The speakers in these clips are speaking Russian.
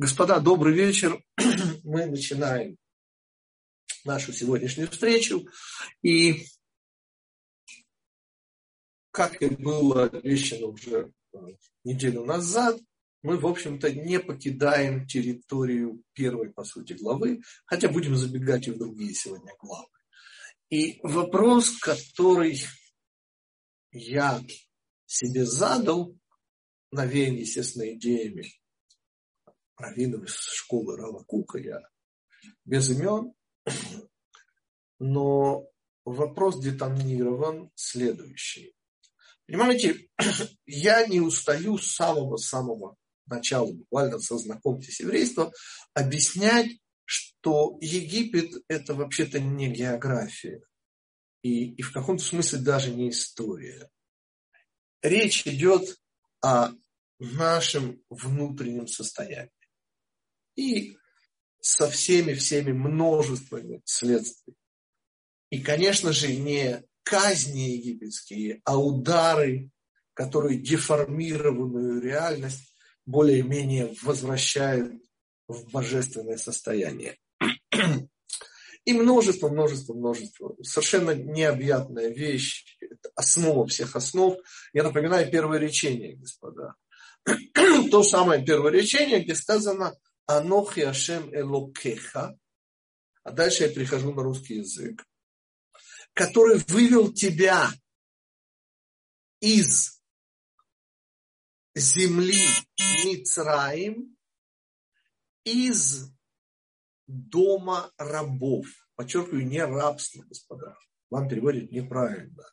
Господа, добрый вечер. Мы начинаем нашу сегодняшнюю встречу. И как и было обещано уже э, неделю назад, мы, в общем-то, не покидаем территорию первой, по сути, главы, хотя будем забегать и в другие сегодня главы. И вопрос, который я себе задал, навеян, естественно, идеями раввинов из школы Рава Кука, я без имен, но вопрос детонирован следующий. Понимаете, я не устаю с самого-самого начала, буквально со знакомьтесь с еврейством, объяснять, что Египет это вообще-то не география и, и в каком-то смысле даже не история. Речь идет о нашем внутреннем состоянии и со всеми-всеми множествами следствий. И, конечно же, не казни египетские, а удары, которые деформированную реальность более-менее возвращают в божественное состояние. И множество, множество, множество. Совершенно необъятная вещь. Это основа всех основ. Я напоминаю первое речение, господа. То самое первое речение, где сказано Анохи Ашем Элокеха, а дальше я перехожу на русский язык, который вывел тебя из земли Мицраим, из дома рабов. Подчеркиваю, не рабство, господа. Вам переводят неправильно.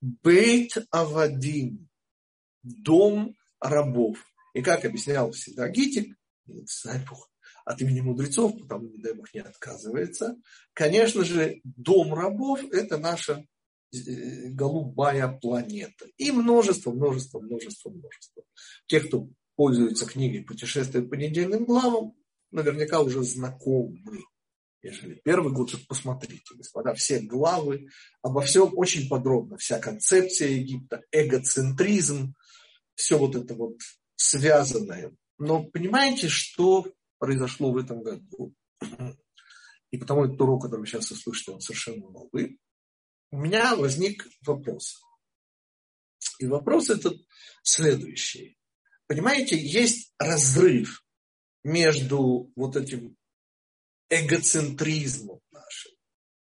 Бейт Авадим. Дом рабов. И как объяснял всегда Гитик, Бог, от имени мудрецов, потому, не дай Бог, не отказывается. Конечно же, дом рабов – это наша э, голубая планета. И множество, множество, множество, множество. Те, кто пользуется книгой «Путешествие по недельным главам», наверняка уже знакомы. Ежели первый год, то посмотрите, господа, все главы, обо всем очень подробно. Вся концепция Египта, эгоцентризм, все вот это вот связанное но понимаете, что произошло в этом году? И потому этот урок, который вы сейчас услышите, он совершенно новый. У меня возник вопрос. И вопрос этот следующий. Понимаете, есть разрыв между вот этим эгоцентризмом нашим,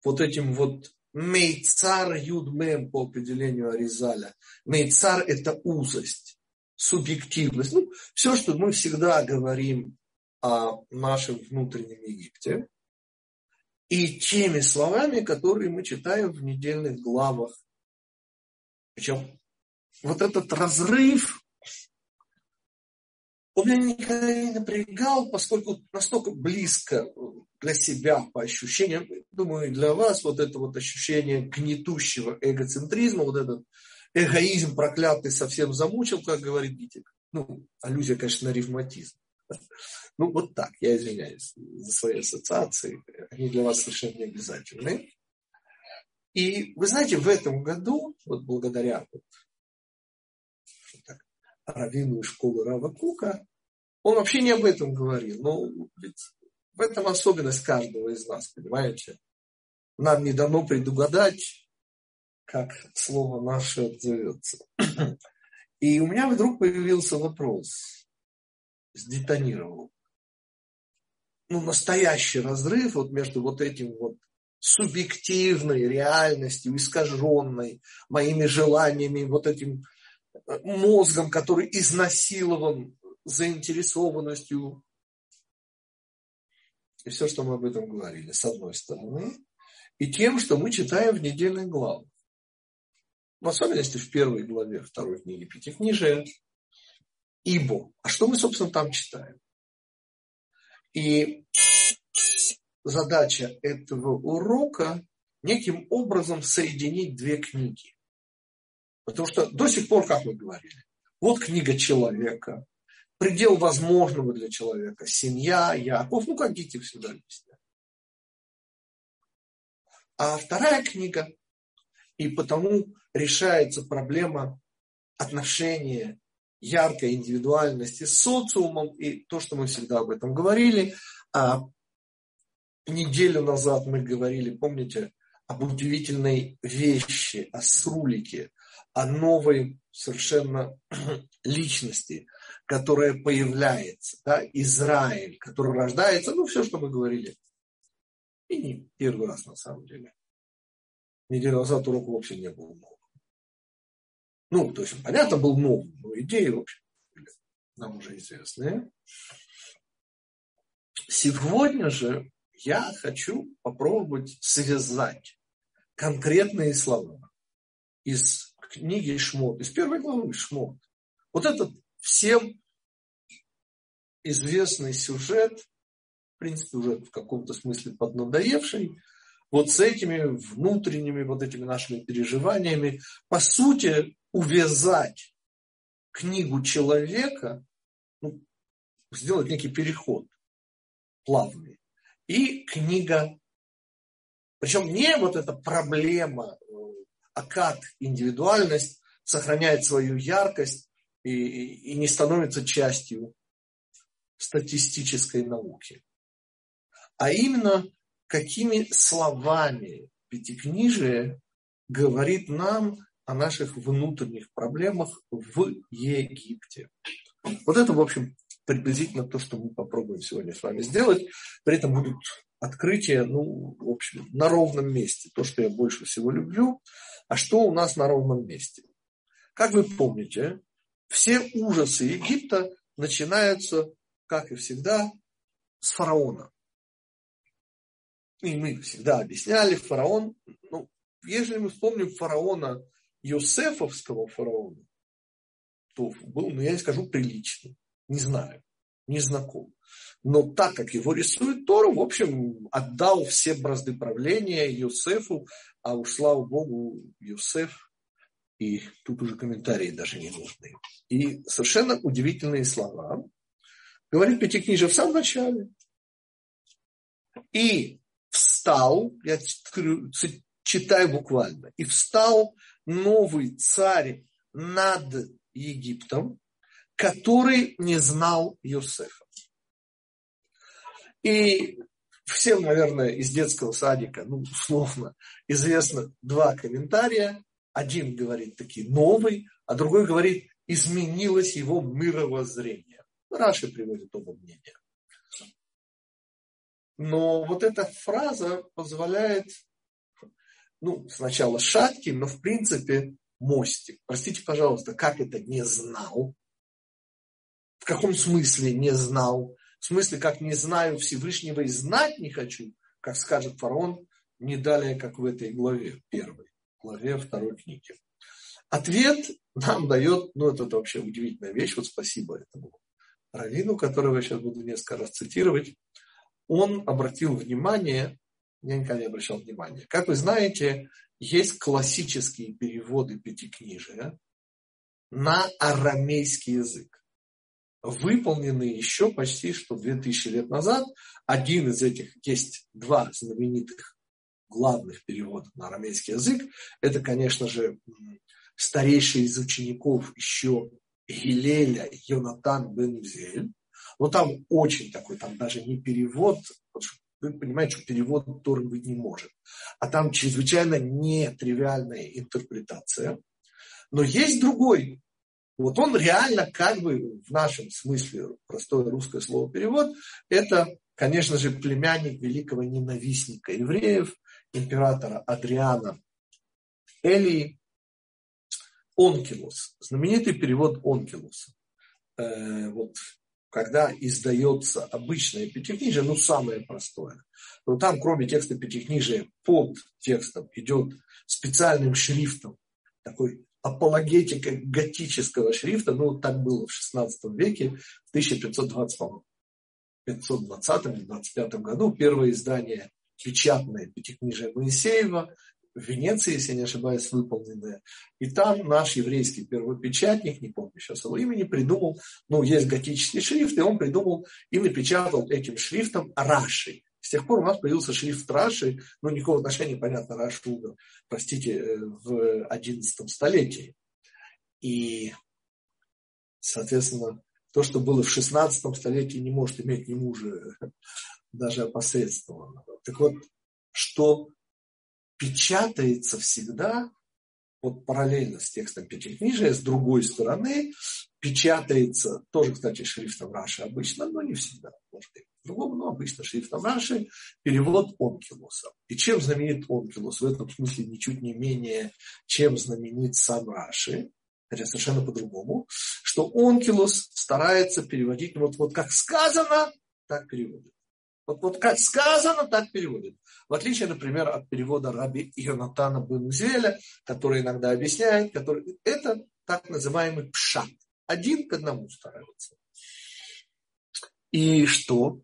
вот этим вот мейцар юдмем по определению Аризаля. Мейцар – это узость субъективность. Ну, все, что мы всегда говорим о нашем внутреннем Египте, и теми словами, которые мы читаем в недельных главах. Причем вот этот разрыв, он меня никогда не напрягал, поскольку настолько близко для себя по ощущениям, думаю, и для вас вот это вот ощущение гнетущего эгоцентризма, вот этот эгоизм проклятый совсем замучил, как говорит Гитик. Ну, аллюзия, конечно, на ревматизм. Ну, вот так, я извиняюсь за свои ассоциации. Они для вас совершенно не обязательны. И вы знаете, в этом году, вот благодаря вот, так, раввину из школы Рава Кука, он вообще не об этом говорил. Но ведь в этом особенность каждого из нас, понимаете? Нам не дано предугадать, как слово наше отзовется. И у меня вдруг появился вопрос, сдетонировал. Ну, настоящий разрыв вот между вот этим вот субъективной реальностью, искаженной моими желаниями, вот этим э, мозгом, который изнасилован заинтересованностью. И все, что мы об этом говорили, с одной стороны. И тем, что мы читаем в недельных главах в особенности в первой главе второй книги Пятикнижия, Ибо. А что мы, собственно, там читаем? И задача этого урока неким образом соединить две книги. Потому что до сих пор, как мы говорили, вот книга человека, предел возможного для человека, семья, Яков, ну как дети всегда объясняют. А вторая книга и потому решается проблема отношения яркой индивидуальности с социумом, и то, что мы всегда об этом говорили. А неделю назад мы говорили, помните, об удивительной вещи, о срулике, о новой совершенно личности, которая появляется, да, Израиль, который рождается, ну, все, что мы говорили. И не первый раз на самом деле. Неделю назад урок вообще не был новым. Ну, то есть, понятно, был новым, но идеи, в общем, нам уже известные. Сегодня же я хочу попробовать связать конкретные слова из книги Шмот, из первой главы Шмот. Вот этот всем известный сюжет, в принципе, уже в каком-то смысле поднадоевший, вот с этими внутренними вот этими нашими переживаниями, по сути, увязать книгу человека, ну, сделать некий переход плавный, и книга, причем не вот эта проблема, а как индивидуальность сохраняет свою яркость и, и, и не становится частью статистической науки, а именно какими словами Пятикнижие говорит нам о наших внутренних проблемах в Египте. Вот это, в общем, приблизительно то, что мы попробуем сегодня с вами сделать. При этом будут открытия, ну, в общем, на ровном месте. То, что я больше всего люблю. А что у нас на ровном месте? Как вы помните, все ужасы Египта начинаются, как и всегда, с фараона. И мы всегда объясняли, фараон, ну, если мы вспомним фараона, Йосефовского фараона, то был, ну, я не скажу, приличный. Не знаю, не знаком. Но так как его рисует Тору, в общем, отдал все бразды правления Йосефу, а уж слава Богу, Йосеф, и тут уже комментарии даже не нужны. И совершенно удивительные слова. Говорит Пятикнижие в самом начале. И встал, я читаю буквально, и встал новый царь над Египтом, который не знал Юсефа. И всем, наверное, из детского садика, ну, условно, известно два комментария. Один говорит такие новый, а другой говорит, изменилось его мировоззрение. Раши приводит оба мнения. Но вот эта фраза позволяет, ну, сначала шаткий, но в принципе мостик. Простите, пожалуйста, как это не знал? В каком смысле не знал? В смысле, как не знаю Всевышнего и знать не хочу, как скажет фараон, не далее, как в этой главе, первой, главе второй книги. Ответ нам дает, ну это вообще удивительная вещь, вот спасибо этому раввину, которого я сейчас буду несколько раз цитировать, он обратил внимание, я никогда не обращал внимания, как вы знаете, есть классические переводы пятикнижия на арамейский язык выполненные еще почти что 2000 лет назад. Один из этих, есть два знаменитых главных переводов на арамейский язык. Это, конечно же, старейший из учеников еще Гилеля Йонатан бен Узель. Но там очень такой, там даже не перевод, вы понимаете, что перевод Торы быть не может. А там чрезвычайно нетривиальная интерпретация. Но есть другой вот он реально как бы в нашем смысле, простое русское слово перевод, это, конечно же, племянник великого ненавистника евреев, императора Адриана Элии, Онкилос, знаменитый перевод Онкилоса. Э, вот когда издается обычное пятикнижие, ну самое простое, то там, кроме текста пятикнижия, под текстом идет специальным шрифтом такой апологетика готического шрифта, ну, так было в XVI веке, в 1520, 520-25 году, первое издание печатное Пятикнижие Моисеева, в Венеции, если не ошибаюсь, выполненное. И там наш еврейский первопечатник, не помню сейчас его имени, придумал, ну, есть готический шрифт, и он придумал и напечатал этим шрифтом Раши. С тех пор у нас появился шрифт Раши, ну, никакого отношения, понятно, Раши умер, простите, э, в XI столетии. И Соответственно, то, что было в 16 столетии, не может иметь ни мужа, даже опосредствованного. Так вот, что печатается всегда, вот параллельно с текстом Пятикнижия, с другой стороны, печатается, тоже, кстати, шрифтом Раши обычно, но не всегда, может быть, другому, но обычно шрифтом Раши, перевод Онкилуса. И чем знаменит Онкилус? В этом смысле ничуть не менее, чем знаменит сам Раши, хотя совершенно по-другому, что Онкилус старается переводить, вот, вот как сказано, так переводит. Вот, вот как сказано, так переводит. В отличие, например, от перевода раби Ионатана Бенузеля, который иногда объясняет, который, это так называемый пшат. Один к одному старается. И что?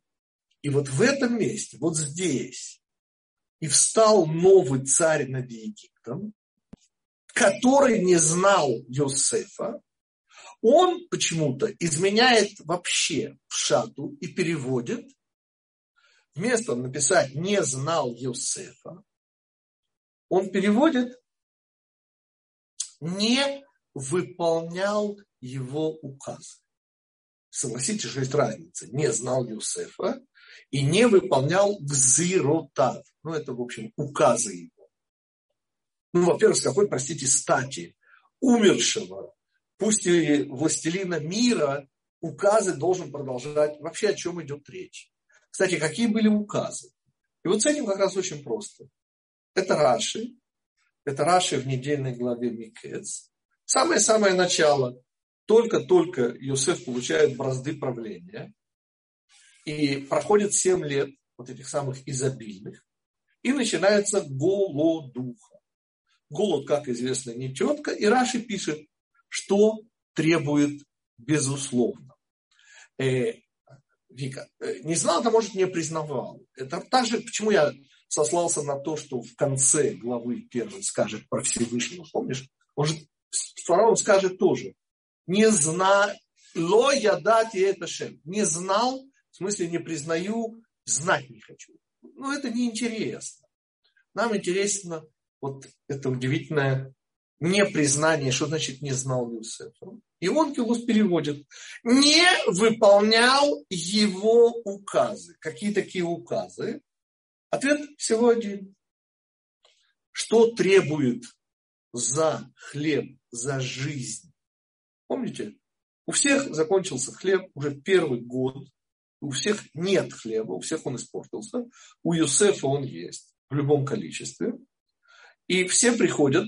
И вот в этом месте, вот здесь, и встал новый царь над Египтом, который не знал Йосефа, он почему-то изменяет вообще шату и переводит, вместо написать «не знал Йосефа», он переводит «не выполнял его указ». Согласитесь, что есть разница. Не знал Юсефа и не выполнял гзиротав. Ну, это, в общем, указы его. Ну, во-первых, с какой, простите, стати умершего, пусть и властелина мира, указы должен продолжать. Вообще о чем идет речь? Кстати, какие были указы? И вот с этим как раз очень просто. Это Раши. Это Раши в недельной главе Микец. Самое-самое начало. Только-только Иосиф получает бразды правления. И проходит 7 лет вот этих самых изобильных. И начинается голодуха. Голод, как известно, не тетка. И Раши пишет, что требует безусловно. Э, Вика, э, не знал, а может не признавал. Это так же, почему я сослался на то, что в конце главы первой скажет про Всевышнего. Помнишь? Же, фараон скажет тоже. Не знал, ло я дать это шем. Не знал, в смысле не признаю, знать не хочу. Ну, это неинтересно. Нам интересно вот это удивительное непризнание, что значит не знал Юсефа. И он Килус переводит. Не выполнял его указы. Какие такие указы? Ответ всего один. Что требует за хлеб, за жизнь? Помните? У всех закончился хлеб уже первый год. У всех нет хлеба, у всех он испортился. У Юсефа он есть в любом количестве. И все приходят.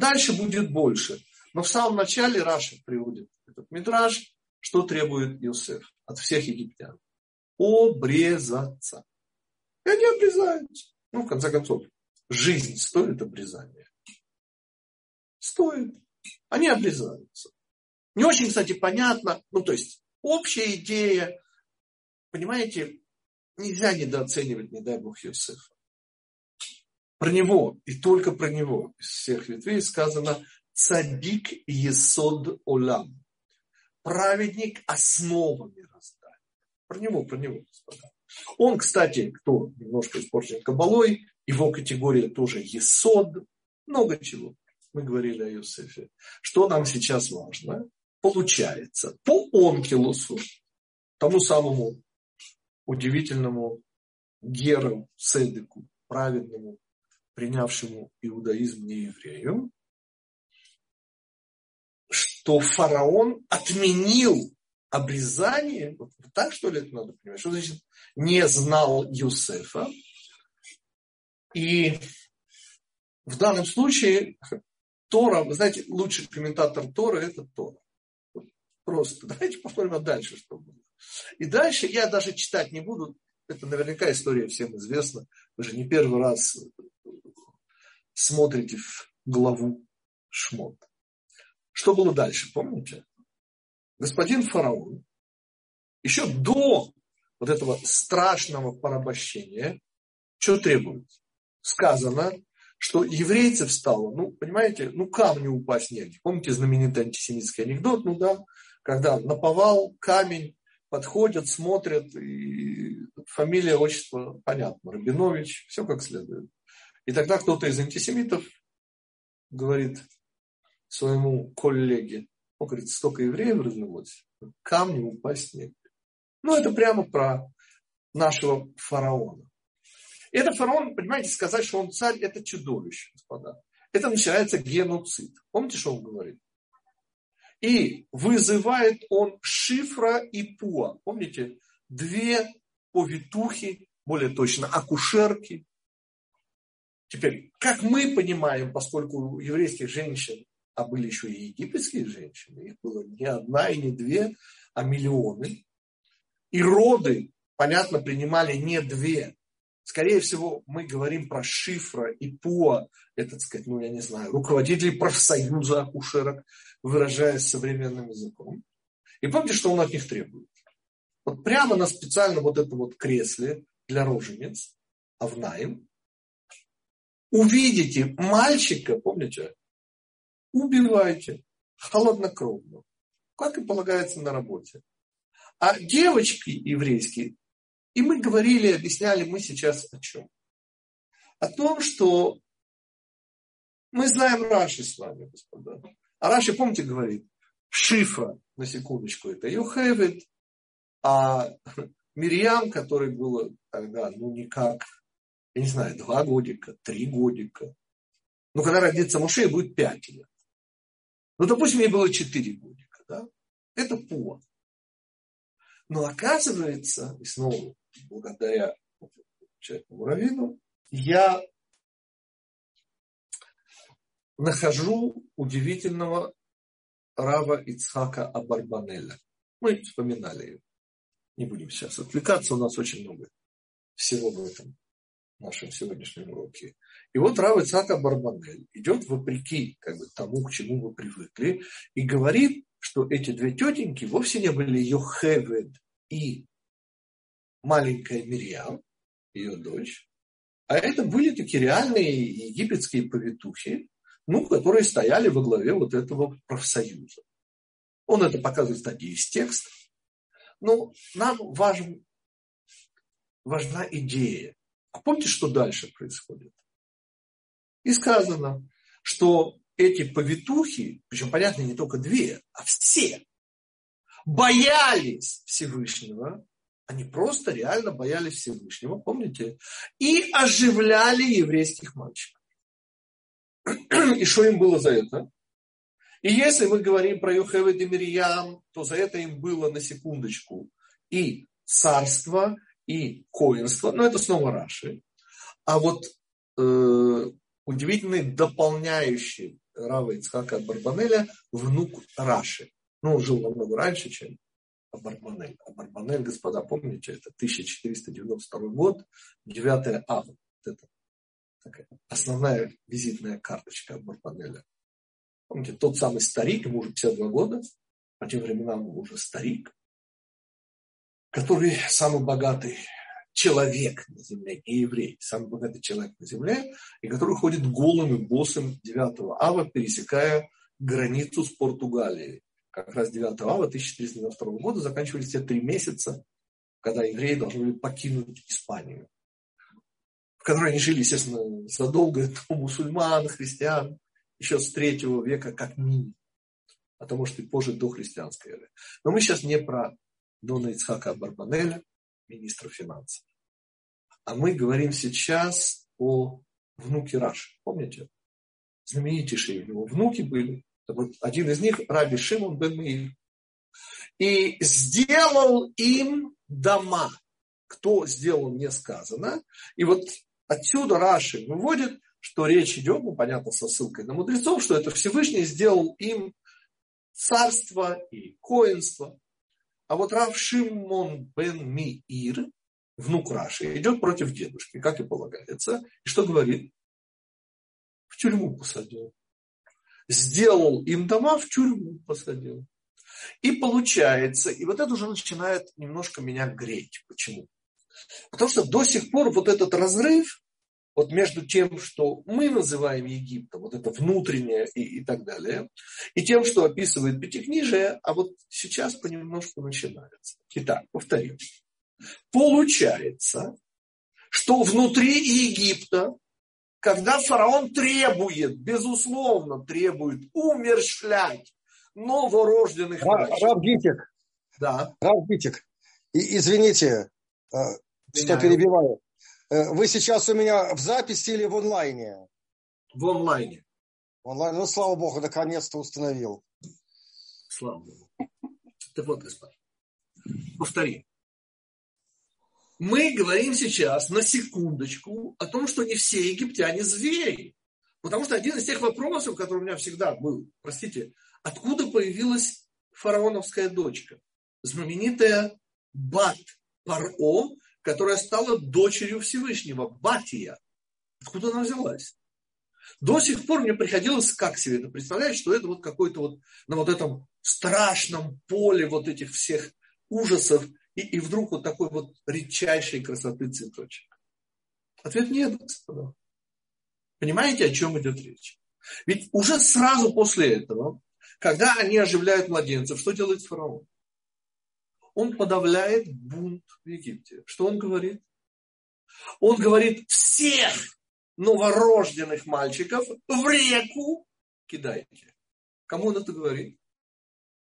Дальше будет больше. Но в самом начале Раша приводит этот мидраж, что требует Иосиф от всех египтян. Обрезаться. И они обрезаются. Ну, в конце концов, жизнь стоит обрезания. Стоит. Они обрезаются. Не очень, кстати, понятно. Ну, то есть, общая идея. Понимаете, нельзя недооценивать, не дай бог, Иосифа. Про него и только про него из всех ветвей сказано Цадик Есод Олам. Праведник основа мироздания. Про него, про него, господа. Он, кстати, кто немножко испорчен кабалой, его категория тоже Есод, много чего. Мы говорили о Иосифе. Что нам сейчас важно? Получается, по Онкилусу, тому самому удивительному Геру Седеку, праведному, принявшему иудаизм не еврею, что фараон отменил обрезание, вот так что ли это надо понимать, что значит не знал Юсефа. И в данном случае Тора, вы знаете, лучший комментатор Тора это Тора. Просто давайте посмотрим дальше, что будет. И дальше я даже читать не буду. Это наверняка история всем известна. Вы же не первый раз смотрите в главу Шмот. Что было дальше, помните? Господин фараон еще до вот этого страшного порабощения что требует? Сказано, что еврейцев стало, ну, понимаете, ну, камню упасть негде. Помните знаменитый антисемитский анекдот? Ну да, когда наповал камень, подходят, смотрят, и фамилия, отчество, понятно, Рабинович, все как следует. И тогда кто-то из антисемитов говорит, своему коллеге. Он говорит, столько евреев развелось, камни упасть нет. Ну, это прямо про нашего фараона. И это фараон, понимаете, сказать, что он царь, это чудовище, господа. Это начинается геноцид. Помните, что он говорит? И вызывает он Шифра и Пуа. Помните, две повитухи, более точно, акушерки. Теперь, как мы понимаем, поскольку у еврейских женщин, а были еще и египетские женщины, их было не одна и не две, а миллионы. И роды, понятно, принимали не две. Скорее всего, мы говорим про Шифра и Пуа, это, так сказать, ну, я не знаю, руководителей профсоюза акушерок, выражаясь современным языком. И помните, что он от них требует? Вот прямо на специально вот это вот кресле для рожениц, Авнаем, увидите мальчика, помните, убивайте холоднокровно, как и полагается на работе. А девочки еврейские, и мы говорили, объясняли мы сейчас о чем? О том, что мы знаем Раши с вами, господа. А Раши, помните, говорит, шифра, на секундочку, это Йохевит, а Мирьям, который было тогда, ну, никак, я не знаю, два годика, три годика. Ну, когда родится Муше, будет пять лет. Ну, допустим, ей было четыре годика, да? Это Пуа. Но оказывается, и снова благодаря человеку Равину, я нахожу удивительного Рава Ицхака Абарбанеля. Мы вспоминали его. Не будем сейчас отвлекаться, у нас очень много всего в этом нашем сегодняшнем уроке. И вот Рав Ицхака Барбанель идет вопреки как бы, тому, к чему вы привыкли, и говорит, что эти две тетеньки вовсе не были Йохевед и маленькая Мирьям, ее дочь, а это были такие реальные египетские повитухи, ну, которые стояли во главе вот этого профсоюза. Он это показывает, кстати, из текста. Но нам важен, важна идея. А помните, что дальше происходит? И сказано, что эти повитухи, причем, понятно, не только две, а все, боялись Всевышнего, они просто реально боялись Всевышнего, помните? И оживляли еврейских мальчиков. И что им было за это? И если мы говорим про Йохевед и то за это им было на секундочку и царство, и коинство. Но это снова Раши. А вот э, удивительный дополняющий Рава Ицхака Барбанеля внук Раши. Ну, он жил намного раньше, чем Абарбанель. Абарбанель, господа, помните, это 1492 год, 9 ава. Это такая основная визитная карточка Абарбанеля. Помните, тот самый старик, ему уже 52 года, по тем временам уже старик, который самый богатый человек на земле, не еврей, самый богатый человек на земле, и который ходит голым и босым 9 ава, пересекая границу с Португалией. Как раз 9 ава 1392 года заканчивались те три месяца, когда евреи должны были покинуть Испанию, в которой они жили, естественно, задолго до мусульман, христиан, еще с третьего века как минимум, потому что и позже до христианской эры. Но мы сейчас не про Дона Ицхака Барбанеля, министра финансов. А мы говорим сейчас о внуке Раши. Помните? Знаменитейшие у него внуки были. Вот один из них Раби Шимон бен Меир. И сделал им дома. Кто сделал, не сказано. И вот отсюда Раши выводит, что речь идет, ну, понятно, со ссылкой на мудрецов, что это Всевышний сделал им царство и коинство. А вот Рав Шимон бен Миир, внук Раши, идет против дедушки, как и полагается. И что говорит? В тюрьму посадил. Сделал им дома, в тюрьму посадил. И получается, и вот это уже начинает немножко меня греть. Почему? Потому что до сих пор вот этот разрыв вот между тем, что мы называем Египтом, вот это внутреннее и, и так далее, и тем, что описывает Пятикнижие, а вот сейчас понемножку начинается. Итак, повторим. Получается, что внутри Египта, когда фараон требует, безусловно требует умершлять новорожденных мальчиков. Раб Гитик. Да. Раб Гитик. И, извините, э, что перебиваю. Э, вы сейчас у меня в записи или в онлайне? В онлайне. Онлайн. Ну, слава богу, наконец-то установил. Слава богу. Так вот, господа, повторим. Мы говорим сейчас на секундочку о том, что не все египтяне звери. Потому что один из тех вопросов, который у меня всегда был, простите, откуда появилась фараоновская дочка? Знаменитая Бат Паро, которая стала дочерью Всевышнего, Батия. Откуда она взялась? До сих пор мне приходилось, как себе это представлять, что это вот какой-то вот на вот этом страшном поле вот этих всех ужасов, и, и вдруг вот такой вот редчайшей красоты цветочек. Ответ нет, господа. Понимаете, о чем идет речь? Ведь уже сразу после этого, когда они оживляют младенцев, что делает фараон? Он подавляет бунт в Египте. Что он говорит? Он говорит, всех новорожденных мальчиков в реку кидайте. Кому он это говорит?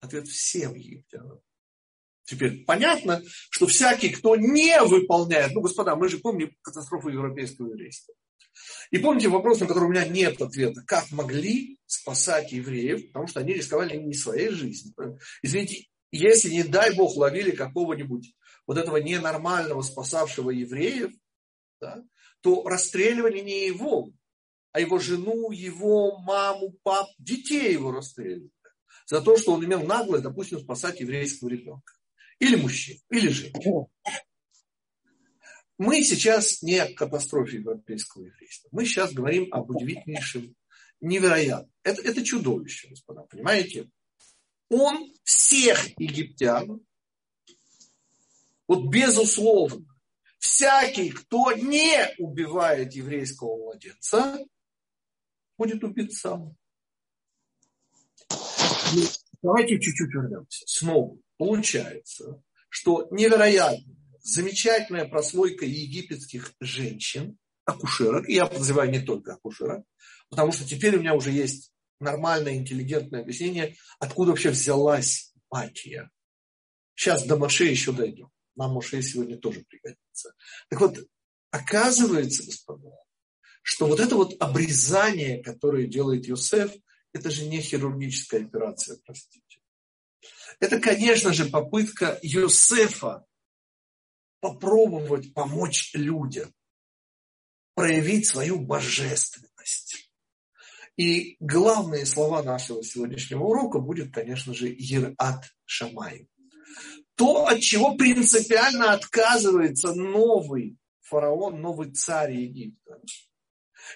Ответ всем египтянам. Теперь понятно, что всякий, кто не выполняет, ну, господа, мы же помним катастрофу европейского еврейства. И помните вопрос, на который у меня нет ответа. Как могли спасать евреев, потому что они рисковали не своей жизнью. Извините, если, не дай Бог, ловили какого-нибудь вот этого ненормального, спасавшего евреев, да, то расстреливали не его, а его жену, его маму, пап, детей его расстреливали. За то, что он имел наглость, допустим, спасать еврейского ребенка. Или мужчин, или женщин. Мы сейчас не о катастрофе европейского еврейства. Мы сейчас говорим об удивительнейшем, невероятном. Это, это чудовище, господа, понимаете? Он всех египтян, вот безусловно, всякий, кто не убивает еврейского младенца, будет убит сам. Ну, давайте чуть-чуть вернемся. Снова получается, что невероятно замечательная прослойка египетских женщин, акушерок, я подозреваю не только акушерок, потому что теперь у меня уже есть нормальное, интеллигентное объяснение, откуда вообще взялась матия. Сейчас до Моше еще дойдем. Нам Моше сегодня тоже пригодится. Так вот, оказывается, господа, что вот это вот обрезание, которое делает Йосеф, это же не хирургическая операция, простите. Это, конечно же, попытка Йосефа попробовать помочь людям, проявить свою божественность. И главные слова нашего сегодняшнего урока будет, конечно же, Ират Шамай. То, от чего принципиально отказывается новый фараон, новый царь Египта.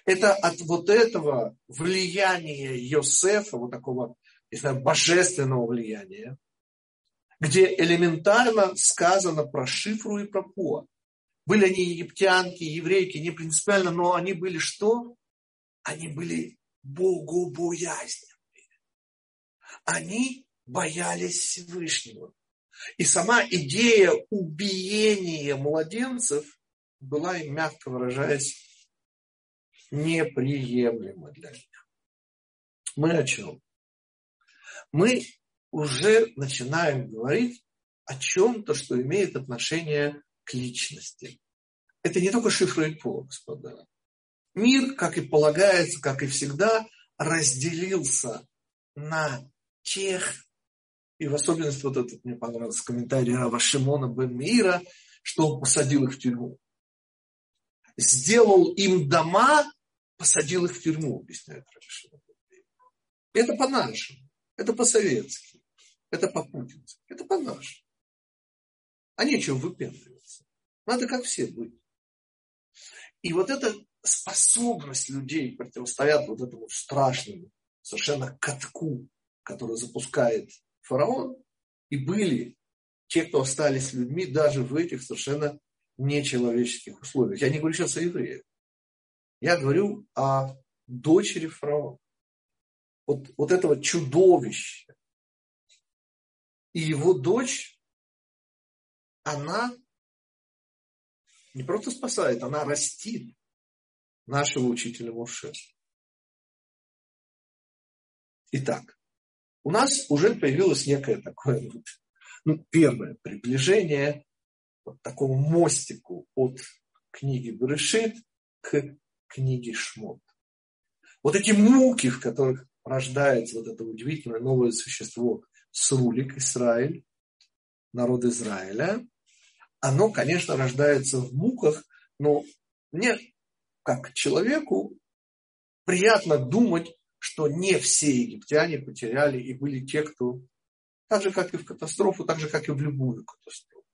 Это от вот этого влияния Йосефа, вот такого, не знаю, божественного влияния, где элементарно сказано про Шифру и про Пуа. Были они египтянки, еврейки, не принципиально, но они были что? Они были богобоязненными. Они боялись Всевышнего. И сама идея убиения младенцев была мягко выражаясь, неприемлема для них. Мы о чем? Мы уже начинаем говорить о чем-то, что имеет отношение к личности. Это не только шифры и пол, господа. Мир, как и полагается, как и всегда, разделился на тех, и в особенности вот этот мне понравился комментарий Рава Шимона бен Мира, что он посадил их в тюрьму. Сделал им дома, посадил их в тюрьму, объясняет Рава Шимон. Это по-нашему, это по-советски. Это по-путински. Это по-нашему. А нечего выпендриваться. Надо как все быть. И вот эта способность людей противостоять вот этому страшному, совершенно катку, который запускает фараон, и были те, кто остались людьми даже в этих совершенно нечеловеческих условиях. Я не говорю сейчас о евреях. Я говорю о дочери фараона. Вот, вот этого чудовища, и его дочь, она не просто спасает, она растит нашего учителя Моше. Итак, у нас уже появилось некое такое ну, первое приближение вот такому мостику от книги Берешит к книге Шмот. Вот эти муки, в которых рождается вот это удивительное новое существо Срулик, Израиль, народ Израиля, оно, конечно, рождается в муках, но мне, как человеку, приятно думать, что не все египтяне потеряли и были те, кто так же, как и в катастрофу, так же, как и в любую катастрофу.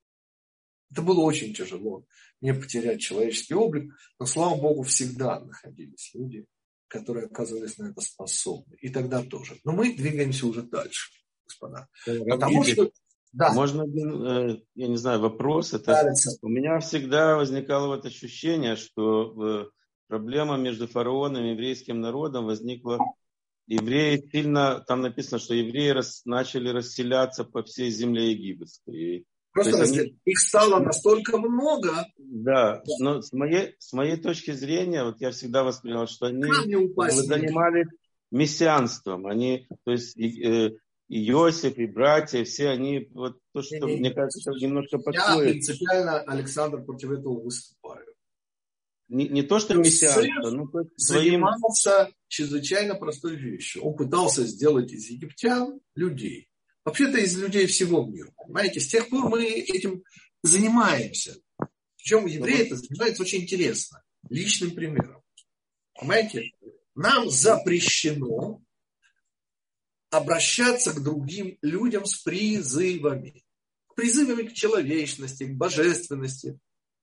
Это было очень тяжело, не потерять человеческий облик, но, слава Богу, всегда находились люди, которые оказывались на это способны. И тогда тоже. Но мы двигаемся уже дальше, господа. Потому что... Да. Можно один, э, я не знаю, вопрос. Это, у меня всегда возникало вот ощущение, что э, проблема между фараоном и еврейским народом возникла евреи сильно, там написано, что евреи рас, начали расселяться по всей земле египетской. Просто они... их стало настолько много. Да, но с моей, с моей точки зрения, вот я всегда воспринял, что они занимались мессианством. Они, то есть э, и Иосиф, и братья, все они, вот то, что, не, мне кажется, немножко подходит. Я принципиально, Александр, против этого выступаю. Не, не то, что мессианство, но своим... занимался чрезвычайно простой вещью. Он пытался сделать из египтян людей. Вообще-то из людей всего мира. Понимаете, с тех пор мы этим занимаемся. Причем евреи это занимаются очень интересно. Личным примером. Понимаете, нам запрещено обращаться к другим людям с призывами. Призывами к человечности, к божественности.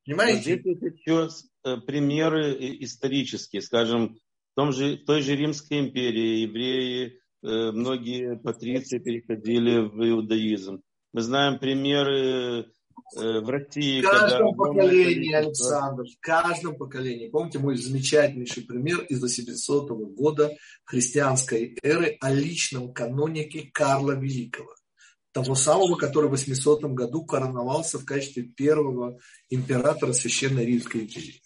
Понимаете? Здесь есть еще э, примеры исторические. Скажем, в, том же, в той же Римской империи евреи, э, многие патриции переходили в иудаизм. Мы знаем примеры э, в России. В каждом поколении, Александр, в каждом поколении. Помните мой замечательнейший пример из 800 года христианской эры о личном канонике Карла Великого. Того самого, который в 800 году короновался в качестве первого императора Священной Римской империи.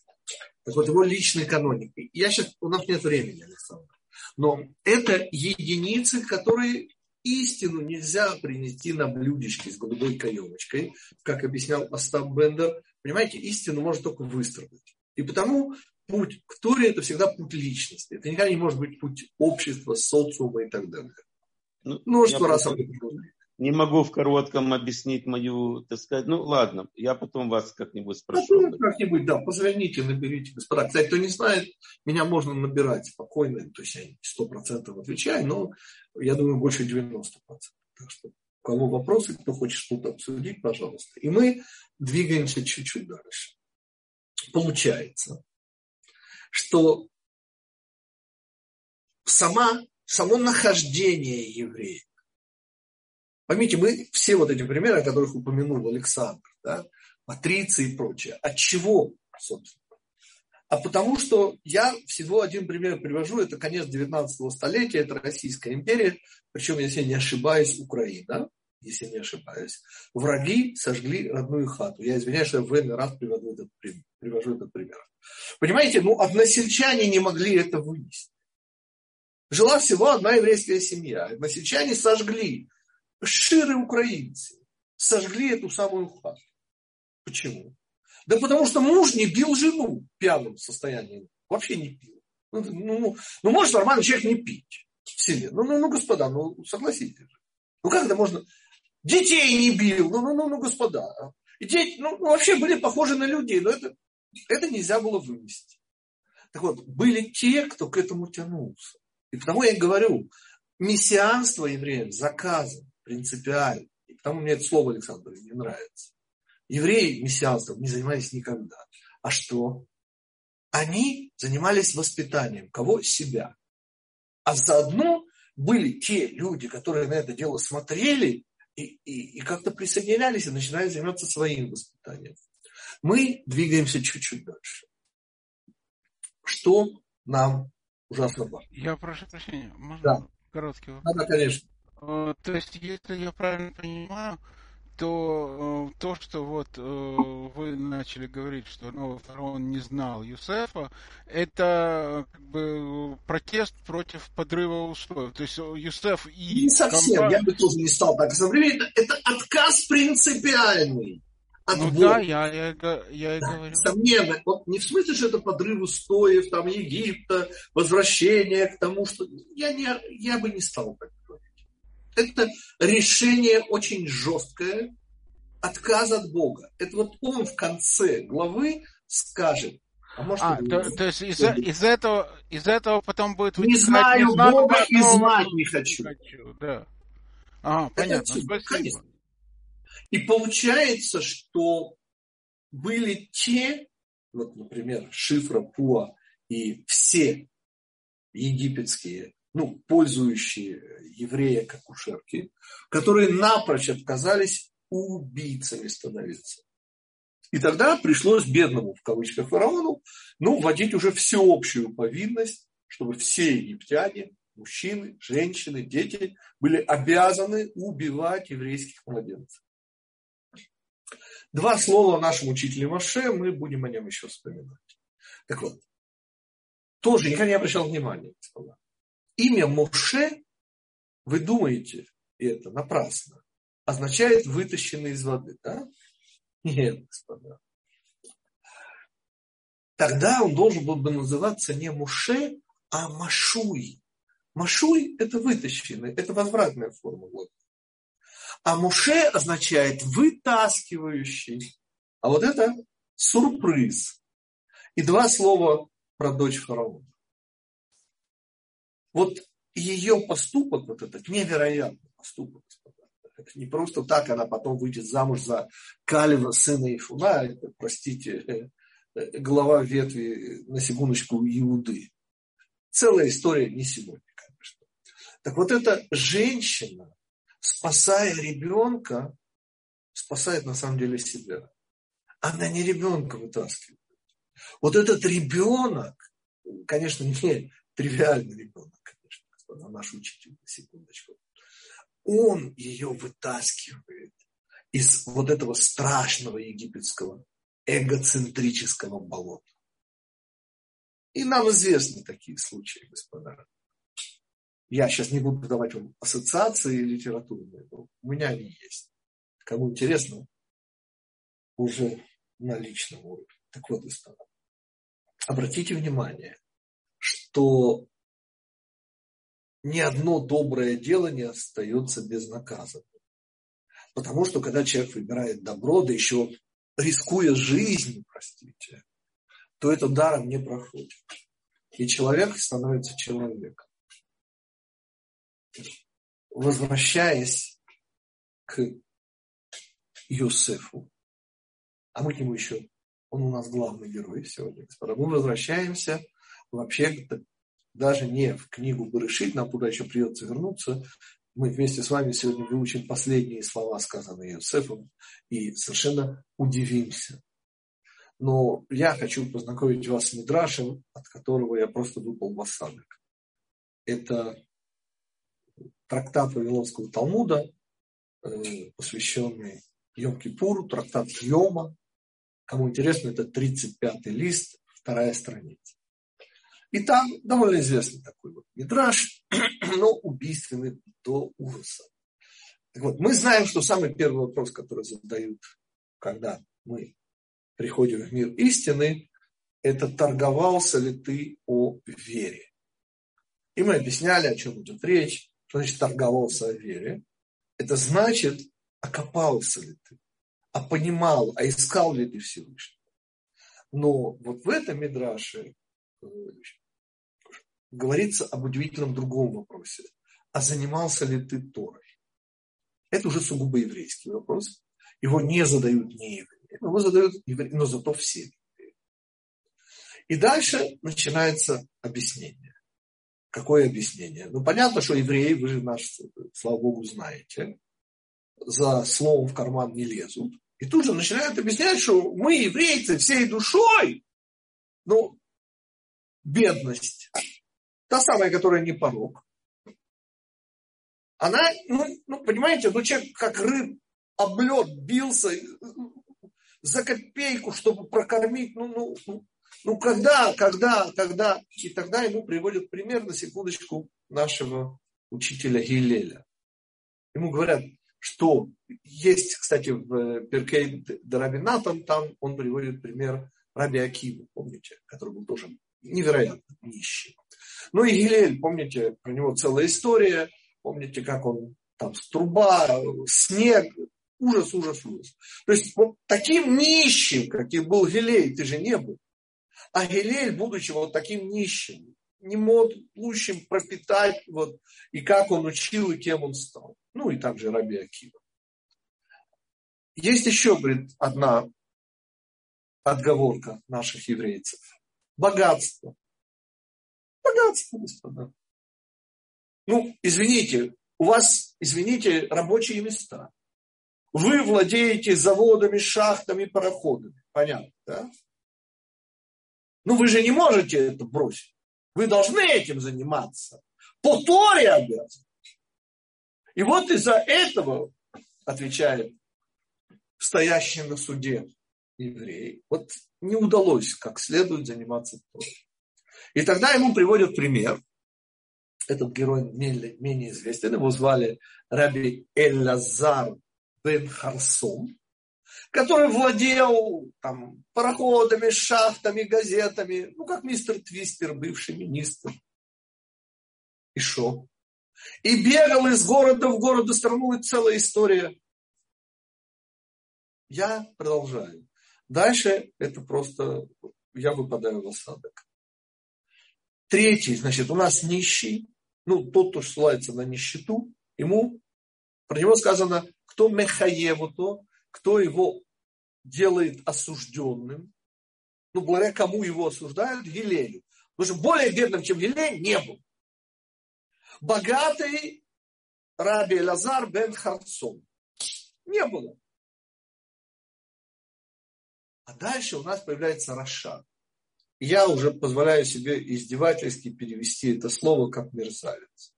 Так вот, его личный каноник. Я сейчас, у нас нет времени, Александр. Но это единицы, которые истину нельзя принести на блюдечке с голубой каемочкой, как объяснял Остап Бендер. Понимаете, истину можно только выстроить. И потому путь к Торе – это всегда путь личности. Это никогда не может быть путь общества, социума и так далее. Ну, Множество раз об этом не могу в коротком объяснить мою, так сказать, ну ладно, я потом вас как-нибудь спрошу. Ну, как-нибудь, да, позвоните, наберите, господа. Кстати, кто не знает, меня можно набирать спокойно, то есть я сто процентов отвечаю, но я думаю, больше 90%. Так что у кого вопросы, кто хочет что-то обсудить, пожалуйста. И мы двигаемся чуть-чуть дальше. Получается, что сама, само нахождение евреев Поймите, мы все вот эти примеры, о которых упомянул Александр, да, матрицы и прочее, от чего, собственно? А потому что я всего один пример привожу, это конец 19 столетия, это Российская империя, причем, если не ошибаюсь, Украина, если не ошибаюсь. Враги сожгли родную хату. Я извиняюсь, что я в иной раз привожу этот, привожу этот пример. Понимаете, ну односельчане не могли это вынести. Жила всего одна еврейская семья. Односельчане сожгли ширы украинцы сожгли эту самую хату. Почему? Да потому что муж не бил жену в пьяном состоянии. Вообще не пил. Ну, ну, ну, ну может нормальный человек не пить в селе. Ну, ну, ну, господа, ну согласитесь. Ну как это можно? Детей не бил. Ну, ну, ну, ну господа. Дети, ну, ну, вообще были похожи на людей, но это, это нельзя было вынести. Так вот, были те, кто к этому тянулся. И потому я говорю, мессианство евреев заказано принципиально. И потому мне это слово, Александр, не нравится. Евреи мессианством не занимались никогда. А что? Они занимались воспитанием. Кого? Себя. А заодно были те люди, которые на это дело смотрели и, и, и как-то присоединялись и начинали заниматься своим воспитанием. Мы двигаемся чуть-чуть дальше. Что нам ужасно важно? Я прошу прощения, можно да. короткий вопрос? Да, да, конечно. Э, то есть, если я правильно понимаю, то э, то, что вот э, вы начали говорить, что ну, фараон не знал Юсефа, это как бы протест против подрыва условий. То есть Юсеф и... Не совсем, компания... я бы тоже не стал так говорить. Это отказ принципиальный. От ну да, я, я, я и говорю. Несомненно, вот не в смысле, что это подрыв устоев там, Египта, возвращение к тому, что... Я, не, я бы не стал так. Это решение очень жесткое, отказ от Бога. Это вот он в конце главы скажет, а, может, а то, то есть из, из, этого, из этого потом будет Не знаю не Бога и знать не хочу. Не хочу да. Ага, понятно, это, спасибо. Конечно. И получается, что были те, вот, например, Шифра, Пуа и все египетские, ну, пользующие еврея как ушерки, которые напрочь отказались убийцами становиться. И тогда пришлось бедному, в кавычках, фараону, ну, вводить уже всеобщую повинность, чтобы все египтяне, мужчины, женщины, дети были обязаны убивать еврейских младенцев. Два слова о нашем учителе Маше, мы будем о нем еще вспоминать. Так вот, тоже никогда не обращал внимания. Имя Моше, вы думаете, и это напрасно, означает вытащенный из воды, да? Нет, господа. Тогда он должен был бы называться не Муше, а Машуй. Машуй – это вытащенный, это возвратная форма глагола. А Муше означает вытаскивающий. А вот это сюрприз. И два слова про дочь фараона. Вот ее поступок, вот этот невероятный поступок, не просто так она потом выйдет замуж за Калева, сына Ифуна, это, простите, э, глава ветви, на секундочку, Иуды. Целая история не сегодня, конечно. Так вот эта женщина, спасая ребенка, спасает на самом деле себя. Она не ребенка вытаскивает. Вот этот ребенок, конечно, не тривиальный ребенок, господа, наш учитель, на секундочку. Он ее вытаскивает из вот этого страшного египетского эгоцентрического болота. И нам известны такие случаи, господа. Я сейчас не буду давать вам ассоциации литературные, но у меня они есть. Кому интересно, уже на личном уровне. Так вот, господа, обратите внимание, что ни одно доброе дело не остается безнаказанным. Потому что когда человек выбирает добро, да еще рискуя жизнью, простите, то это даром не проходит. И человек становится человеком возвращаясь к Юсефу, а мы к нему еще, он у нас главный герой сегодня, господа, мы возвращаемся вообще даже не в книгу Барышит, нам туда еще придется вернуться, мы вместе с вами сегодня выучим последние слова, сказанные Иосифом, и совершенно удивимся. Но я хочу познакомить вас с Мидрашем, от которого я просто выпал в осадок. Это трактат Вавилонского Талмуда, э, посвященный Йом-Кипуру, трактат Йома. Кому интересно, это 35-й лист, вторая страница. И там довольно известный такой вот мидраж, но убийственный до ужаса. Так вот, мы знаем, что самый первый вопрос, который задают, когда мы приходим в мир истины, это торговался ли ты о вере. И мы объясняли, о чем идет речь, что значит торговался о вере? Это значит, окопался ли ты, а понимал, а искал ли ты Всевышнего. Но вот в этом Мидраше э, говорится об удивительном другом вопросе. А занимался ли ты Торой? Это уже сугубо еврейский вопрос. Его не задают не евреи, его задают евреи, но зато все евреи. И дальше начинается объяснение. Какое объяснение? Ну, понятно, что евреи, вы же наш, слава Богу, знаете, за словом в карман не лезут. И тут же начинают объяснять, что мы, еврейцы, всей душой, ну, бедность, та самая, которая не порог, она, ну, ну понимаете, ну, человек как рыб, облет, бился за копейку, чтобы прокормить. Ну, ну, ну, ну когда, когда, когда? И тогда ему приводят пример, на секундочку, нашего учителя Гилеля. Ему говорят, что есть, кстати, в Перкей Дарабинатом, там он приводит пример Раби Акива, помните, который был тоже невероятно нищий. Ну и Гилель, помните, про него целая история, помните, как он там с труба, снег, ужас, ужас, ужас. То есть вот таким нищим, каким был Гилель, ты же не был. А Гилель, будучи вот таким нищим, не мог лучшим пропитать, вот, и как он учил, и кем он стал. Ну и также Раби Акива. Есть еще, говорит, одна отговорка наших еврейцев. Богатство. Богатство, господа. Ну, извините, у вас, извините, рабочие места. Вы владеете заводами, шахтами, пароходами. Понятно, да? Ну, вы же не можете это бросить. Вы должны этим заниматься. По Торе обязаны. И вот из-за этого, отвечает стоящий на суде еврей, вот не удалось как следует заниматься Торой. И тогда ему приводят пример. Этот герой менее, менее известен. Его звали Раби Эллазар бен Харсом, который владел там, пароходами, шахтами, газетами, ну, как мистер Твистер, бывший министр. И шо? И бегал из города в город, и страну, и целая история. Я продолжаю. Дальше это просто, я выпадаю в осадок. Третий, значит, у нас нищий, ну, тот, кто ссылается на нищету, ему, про него сказано, кто мехаеву то, кто его делает осужденным, ну, благодаря кому его осуждают, Елею. Потому что более бедным, чем Елей, не был. Богатый Раби Лазар бен Харцон. Не было. А дальше у нас появляется Раша. Я уже позволяю себе издевательски перевести это слово как мерзавец.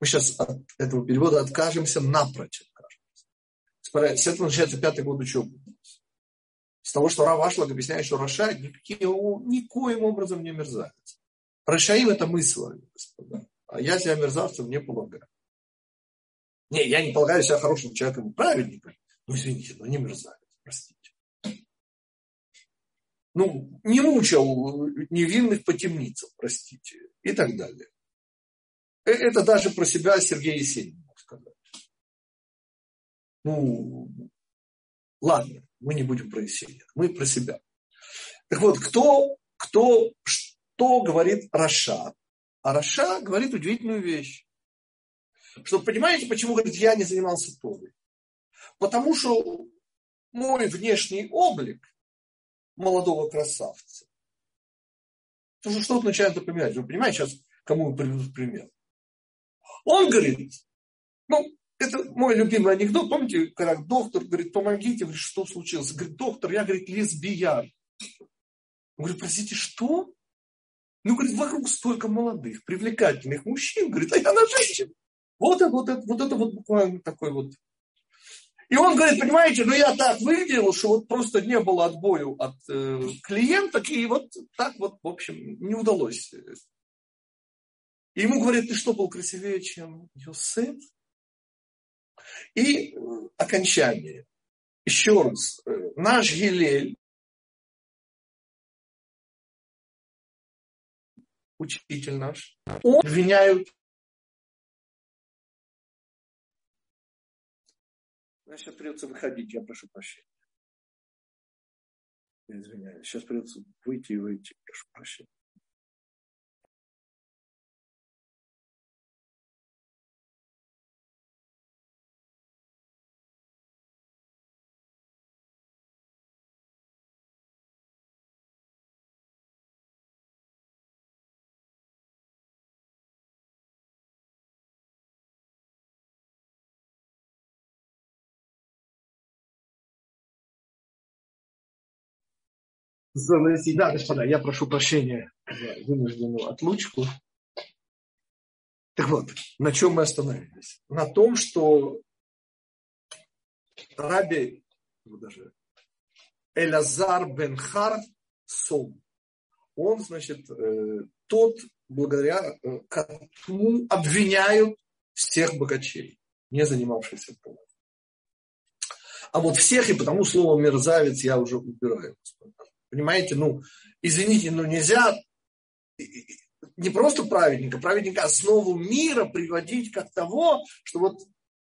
Мы сейчас от этого перевода откажемся напрочь. Откажемся. С этого начинается пятый год учебы. С того, что Равашлаг объясняет, что Раша никаким, никоим образом не мерзавец. Рашаим это мы с вами, господа. А я себя мерзавцем не полагаю. Не, я не полагаю себя хорошим человеком и праведником. Ну, извините, но не мерзавец, простите ну, не мучил невинных по темницам, простите, и так далее. Э, это даже про себя Сергей Есенин мог сказать. Ну, ладно, мы не будем про Есенина, мы про себя. Так вот, кто, кто, что говорит Раша? А Раша говорит удивительную вещь. Что, понимаете, почему, говорит, я не занимался Торой? Потому что мой внешний облик молодого красавца. Потому что что-то начинает напоминать. Вы понимаете сейчас, кому я приведу пример? Он говорит, ну, это мой любимый анекдот. Помните, когда доктор говорит, помогите, говорит, что случилось? Говорит, доктор, я, говорит, лесбиян. Он говорит, простите, что? Ну, говорит, вокруг столько молодых, привлекательных мужчин. Говорит, а я на женщин. Вот это, вот это, вот это вот буквально такой вот и он говорит, понимаете, ну я так выглядел, что вот просто не было отбою от э, клиенток, и вот так вот, в общем, не удалось. И ему говорят, ты что, был красивее, чем Йосеф? И э, окончание. Еще раз, э, наш Гилель, учитель наш, он обвиняют Сейчас придется выходить, я прошу прощения. Извиняюсь. Сейчас придется выйти и выйти, прошу прощения. Заносить. Да, господа, я прошу прощения за вынужденную отлучку. Так вот, на чем мы остановились? На том, что Раби, ну, даже Элазар Бенхар Сом. Он, значит, э, тот, благодаря э, кому обвиняют всех богачей, не занимавшихся полом. А вот всех, и потому слово мерзавец я уже убираю. Понимаете, ну, извините, но нельзя не просто праведника, праведника основу мира приводить как того, что вот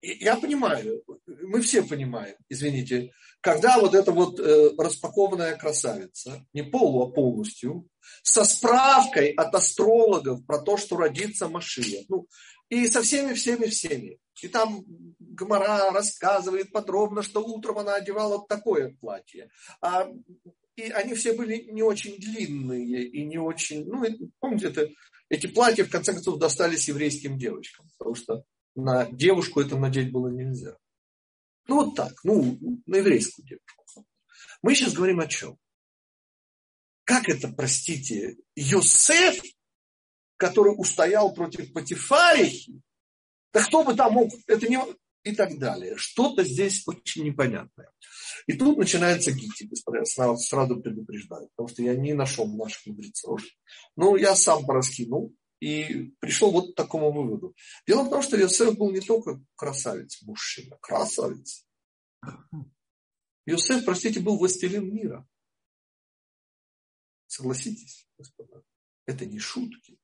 я понимаю, мы все понимаем, извините, когда вот эта вот э, распакованная красавица, не полу, а полностью, со справкой от астрологов про то, что родится Машия, ну, и со всеми, всеми, всеми. И там Гмара рассказывает подробно, что утром она одевала такое платье. А, и они все были не очень длинные и не очень... Ну, помните, это, эти платья в конце концов достались еврейским девочкам, потому что на девушку это надеть было нельзя. Ну, вот так, ну, на еврейскую девушку. Мы сейчас говорим о чем? Как это, простите, Йосеф, который устоял против Патифарихи, да кто бы там мог, это не... И так далее. Что-то здесь очень непонятное. И тут начинается гити, сразу, сразу предупреждаю, потому что я не нашел наших мудрецов. Ну, я сам пораскинул и пришел вот к такому выводу. Дело в том, что Йосеф был не только красавец, мужчина, красавец. Йосеф, простите, был властелин мира. Согласитесь, господа, это не шутки.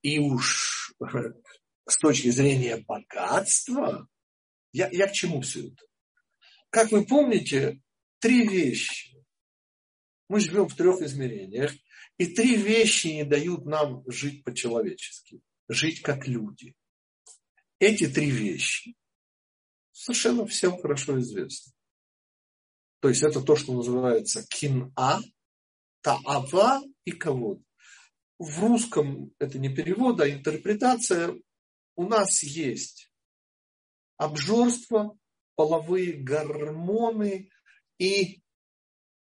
И уж с точки зрения богатства, я, я к чему все это? Как вы помните, три вещи. Мы живем в трех измерениях, и три вещи не дают нам жить по-человечески, жить как люди. Эти три вещи совершенно всем хорошо известны. То есть это то, что называется кин-а, таава и кавод. В русском это не перевод, а интерпретация у нас есть обжорство, половые гормоны и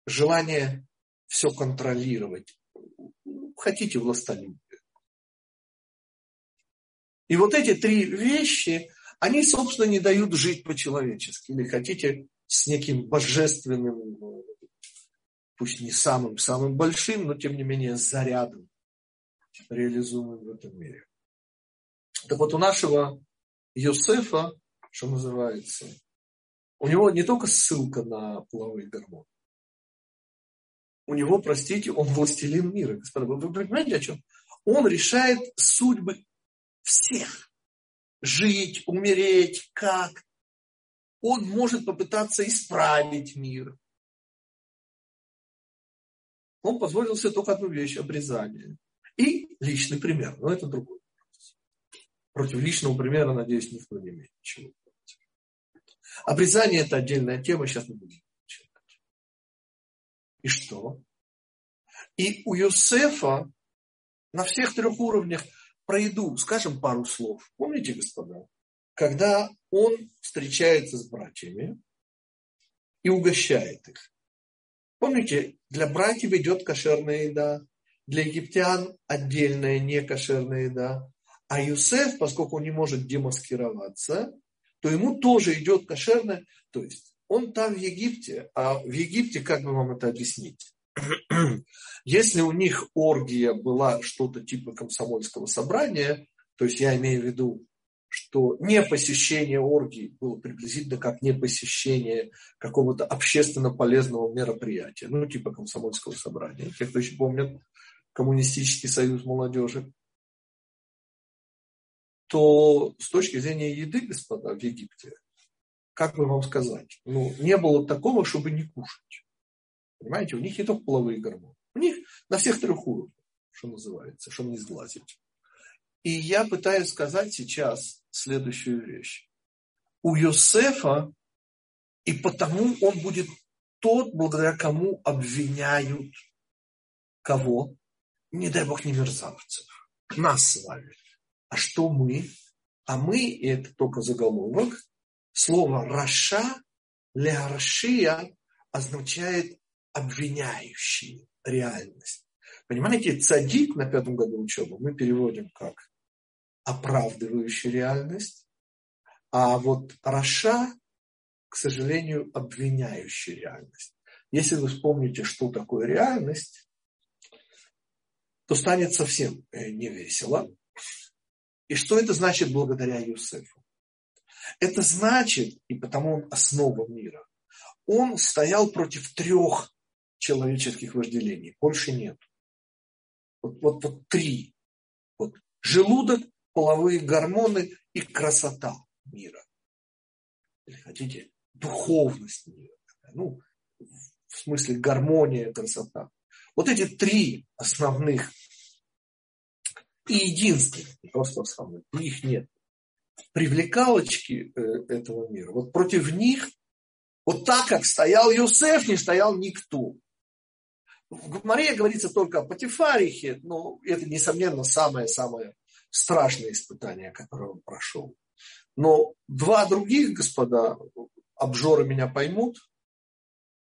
желание все контролировать. Хотите властолюбие. И вот эти три вещи, они, собственно, не дают жить по-человечески. Или хотите с неким божественным, пусть не самым-самым большим, но тем не менее зарядом, реализуемым в этом мире. Так вот, у нашего Йосефа, что называется, у него не только ссылка на половые гормоны. У него, простите, он властелин мира. Господа, вы понимаете о чем? Он решает судьбы всех. Жить, умереть, как. Он может попытаться исправить мир. Он позволил себе только одну вещь – обрезание. И личный пример. Но это другой. Против личного примера, надеюсь, никто не имеет ничего. Обрезание – это отдельная тема, сейчас мы будем начинать. И что? И у Юсефа на всех трех уровнях пройду, скажем пару слов. Помните, господа, когда он встречается с братьями и угощает их. Помните, для братьев идет кошерная еда, для египтян отдельная некошерная еда, а Юсеф, поскольку он не может демаскироваться, то ему тоже идет кошерное. То есть он там в Египте, а в Египте, как бы вам это объяснить? Если у них оргия была что-то типа комсомольского собрания, то есть я имею в виду, что не посещение оргии было приблизительно как не посещение какого-то общественно полезного мероприятия, ну типа комсомольского собрания. Те, кто еще помнят коммунистический союз молодежи то с точки зрения еды, господа, в Египте, как бы вам сказать, ну, не было такого, чтобы не кушать. Понимаете, у них не только половые гормоны. У них на всех трех уровнях, что называется, чтобы не сглазить. И я пытаюсь сказать сейчас следующую вещь. У Йосефа, и потому он будет тот, благодаря кому обвиняют кого? Не дай Бог, не мерзавцев. Нас с вами. А что мы? А мы, и это только заголовок, слово «раша» «леаршия» означает обвиняющий реальность. Понимаете, цадик на пятом году учебы мы переводим как оправдывающий реальность, А вот Раша, к сожалению, обвиняющая реальность. Если вы вспомните, что такое реальность, то станет совсем э, невесело. И что это значит благодаря Юсефу? Это значит, и потому он основа мира, он стоял против трех человеческих вожделений. Больше нет. Вот, вот, вот три. Вот. Желудок, половые гормоны и красота мира. Или хотите, духовность мира. Ну, в смысле гармония, красота. Вот эти три основных и единственных, не просто основных, их нет. Привлекалочки э, этого мира. Вот против них, вот так, как стоял Юсеф, не стоял никто. В Гмаре говорится только о Патифарихе, но это, несомненно, самое-самое страшное испытание, которое он прошел. Но два других господа, обжоры меня поймут,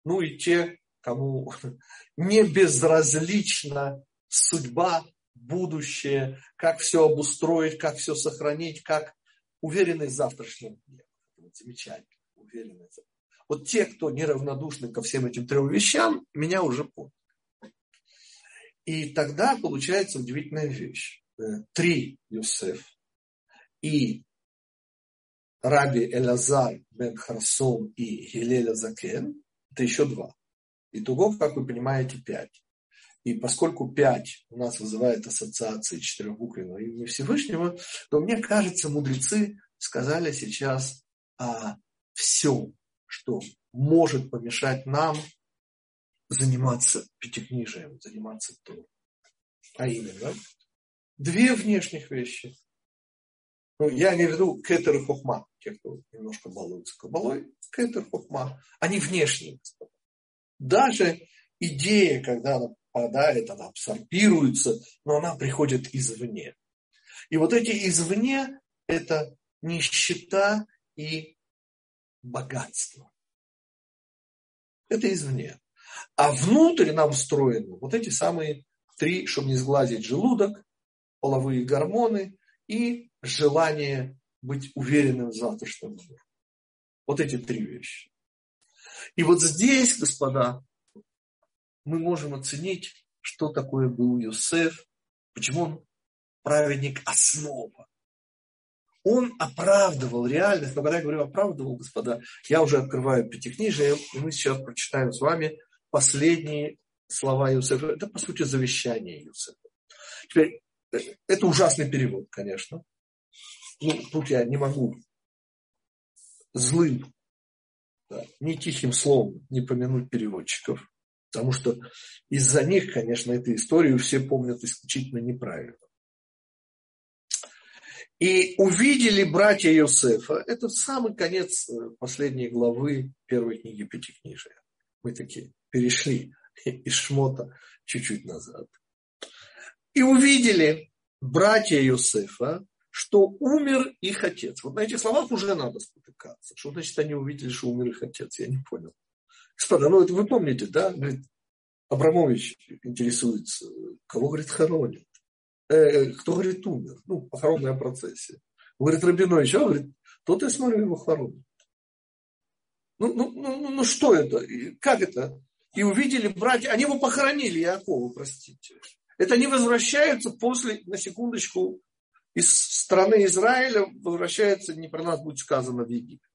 ну и те, кому не безразлична судьба, будущее, как все обустроить, как все сохранить, как уверенность в завтрашнем дне. Замечательно, уверенность. Вот те, кто неравнодушны ко всем этим трем вещам, меня уже поняли. И тогда получается удивительная вещь. Э, три Юсеф и Раби Элазар бен Харсон и Хилеля Закен, это еще два. Итого, как вы понимаете, пять. И поскольку пять у нас вызывает ассоциации четырехбуквенного имени Всевышнего, то мне кажется, мудрецы сказали сейчас о всем, что может помешать нам заниматься пятикнижием, заниматься то. А именно, две внешних вещи. Ну, я имею в виду кетер и хохма, те, кто немножко балуются кабалой, кетер, хохма, они внешние. Даже идея, когда попадает, она абсорбируется, но она приходит извне. И вот эти извне – это нищета и богатство. Это извне. А внутрь нам встроены вот эти самые три, чтобы не сглазить желудок, половые гормоны и желание быть уверенным в завтрашнем дне. Вот эти три вещи. И вот здесь, господа, мы можем оценить, что такое был Юсеф, почему он праведник основа. Он оправдывал реальность, но когда я говорю оправдывал, господа, я уже открываю пятикнижие, и мы сейчас прочитаем с вами последние слова Юсефа. Это, по сути, завещание Юсефа. Теперь, э, это ужасный перевод, конечно. Ну, тут я не могу злым, да, ни тихим словом не помянуть переводчиков. Потому что из-за них, конечно, эту историю все помнят исключительно неправильно. И увидели братья Иосифа, это самый конец э, последней главы первой книги Пятикнижия. Мы такие перешли из шмота чуть-чуть назад. И увидели братья Иосифа, что умер их отец. Вот на этих словах уже надо спотыкаться. Что значит они увидели, что умер их отец? Я не понял. Господа, ну это вы помните, да? Говорит, Абрамович интересуется, кого, говорит, хоронят. Э, кто, говорит, умер? Ну, похоронная процессия. Говорит, Рабинович, а говорит, тот я смотрю, его хоронят. Ну, ну, ну, ну, что это? Как это? И увидели братья, они его похоронили, Якова, простите. Это они возвращаются после, на секундочку, из страны Израиля возвращаются, не про нас будет сказано, в Египет.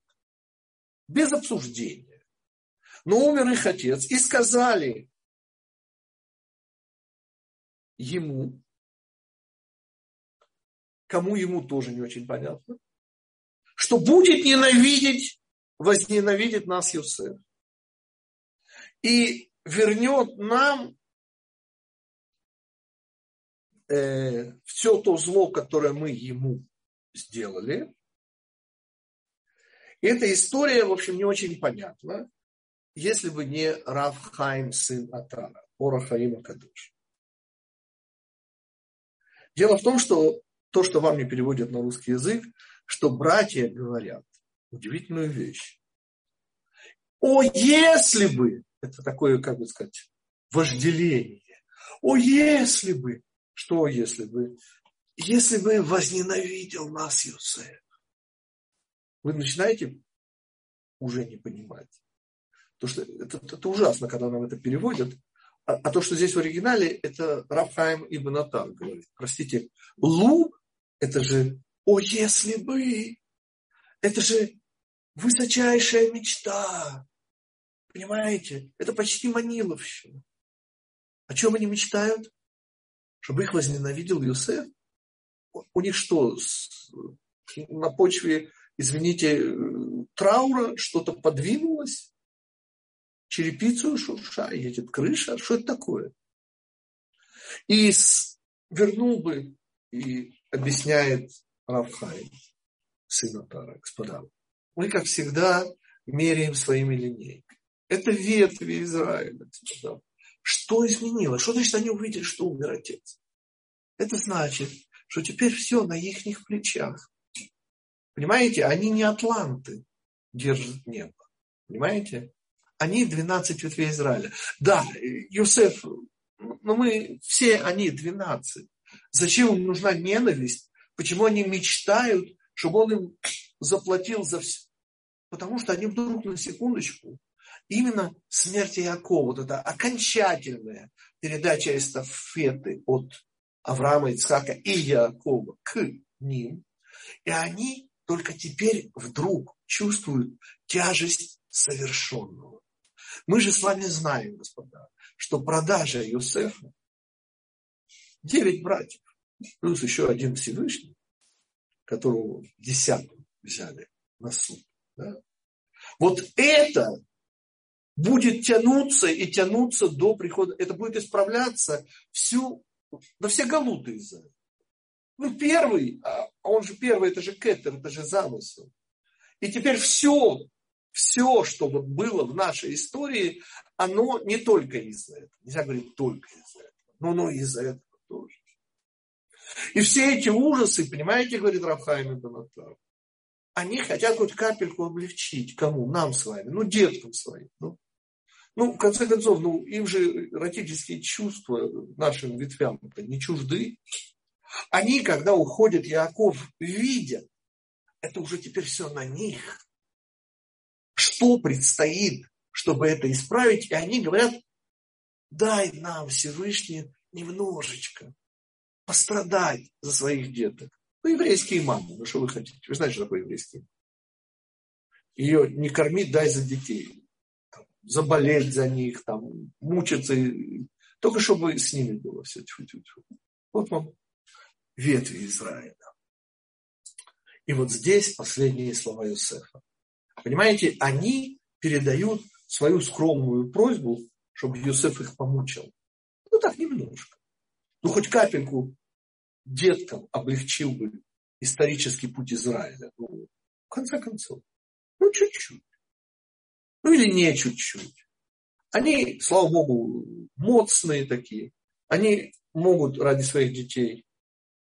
Без обсуждения. Но умер их отец. И сказали ему, кому ему тоже не очень понятно, что будет ненавидеть, возненавидит нас Юсеф. И вернет нам э, все то зло, которое мы ему сделали. Эта история, в общем, не очень понятна, если бы не Рав Хайм, сын Атара, Ора Хаима Кадыш. Дело в том, что то, что вам не переводят на русский язык, что братья говорят удивительную вещь. О, если бы, это такое, как бы сказать, вожделение. О, если бы что если бы? Если бы возненавидел нас Юсеф. вы начинаете уже не понимать. То, что это, это ужасно, когда нам это переводят. А, а то, что здесь в оригинале, это Рафхайм Ибн Натан говорит. Простите, Лу – это же «О, если бы!» Это же высочайшая мечта. Понимаете? Это почти Маниловщина. О чем они мечтают? Чтобы их возненавидел Юсеф? У них что, на почве, извините, траура что-то подвинулось? Черепицу шурша, едет крыша. Что это такое? И вернул бы, и объясняет Равхай, сына Тара, господа. Мы, как всегда, меряем своими линейками. Это ветви Израиля, господа. Что изменилось? Что значит они увидели, что умер отец? Это значит, что теперь все на их плечах. Понимаете, они не атланты держат небо. Понимаете? Они 12 ветвей Израиля. Да, Юсеф, но мы все они 12. Зачем им нужна ненависть? Почему они мечтают, чтобы он им заплатил за все? Потому что они вдруг на секундочку именно смерть Иакова, вот это окончательная передача эстафеты от Авраама, Ицхака и Якова к ним, и они только теперь вдруг чувствуют тяжесть совершенного. Мы же с вами знаем, господа, что продажа Иосифа девять братьев, плюс еще один Всевышний, которого десятым взяли на суд. Да? Вот это будет тянуться и тянуться до прихода, это будет исправляться всю, на все галуты из-за. Ну, первый, а он же первый, это же кетер, это же замысел. И теперь все, все, что вот было в нашей истории, оно не только из-за этого. Нельзя говорить только из-за этого, но оно из-за этого тоже. И все эти ужасы, понимаете, говорит Рафхайм Ибн они хотят хоть капельку облегчить. Кому? Нам с вами. Ну, деткам своим. Ну, ну, в конце концов, ну, им же родительские чувства нашим ветвям не чужды. Они, когда уходит Яков, видят, это уже теперь все на них. Что предстоит, чтобы это исправить? И они говорят, дай нам, Всевышний, немножечко пострадать за своих деток. Ну, еврейские мамы, ну что вы хотите? Вы знаете, что такое еврейский Ее не кормить, дай за детей заболеть за них, там, мучиться, только чтобы с ними было все. Тьфу -тьфу -тьфу. Вот вам ветви Израиля. И вот здесь последние слова Юсефа. Понимаете, они передают свою скромную просьбу, чтобы Юсеф их помучил. Ну так немножко. Ну хоть капельку деткам облегчил бы исторический путь Израиля. Ну, в конце концов. Ну чуть-чуть. Ну или не чуть-чуть. Они, слава богу, моцные такие. Они могут ради своих детей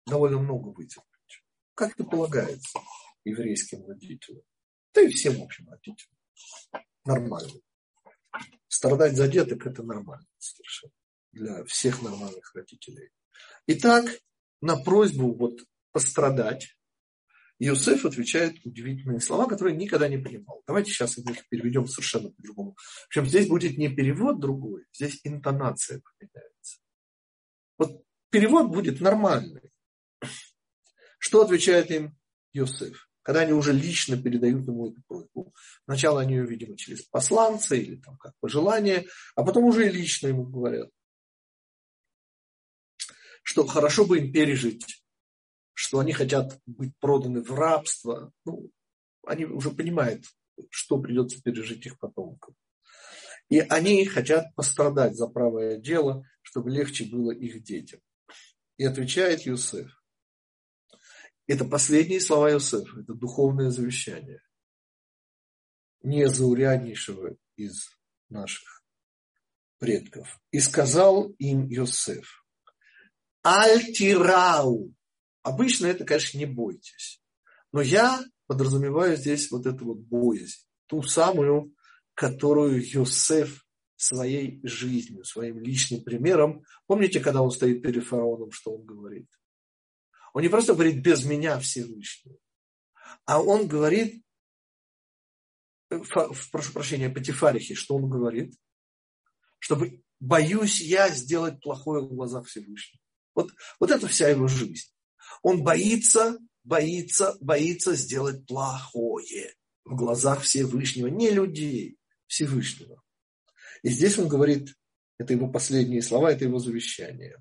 довольно много вытерпеть. Как это полагается еврейским родителям. Да и всем, в общем, родителям. Нормально. Страдать за деток – это нормально совершенно. Для всех нормальных родителей. Итак, на просьбу вот пострадать Иосиф отвечает удивительные слова, которые никогда не понимал. Давайте сейчас их переведем совершенно по-другому. Общем, здесь будет не перевод другой, здесь интонация поменяется. Вот перевод будет нормальный. Что отвечает им Иосиф? Когда они уже лично передают ему эту просьбу. Сначала они ее, видимо, через посланца или там как пожелание, а потом уже и лично ему говорят, что хорошо бы им пережить что они хотят быть проданы в рабство. Ну, они уже понимают, что придется пережить их потомкам. И они хотят пострадать за правое дело, чтобы легче было их детям. И отвечает Юсеф. Это последние слова Юсефа, это духовное завещание. Незауряднейшего из наших предков. И сказал им Йосеф, Альтирау, Обычно это, конечно, не бойтесь. Но я подразумеваю здесь вот эту вот боязнь. Ту самую, которую Йосеф своей жизнью, своим личным примером. Помните, когда он стоит перед фараоном, что он говорит? Он не просто говорит «без меня Всевышний», а он говорит прошу прощения, Патифарихе, что он говорит? Чтобы боюсь я сделать плохое в глазах Всевышнего. Вот, вот это вся его жизнь. Он боится, боится, боится сделать плохое в глазах Всевышнего. Не людей, Всевышнего. И здесь он говорит, это его последние слова, это его завещание.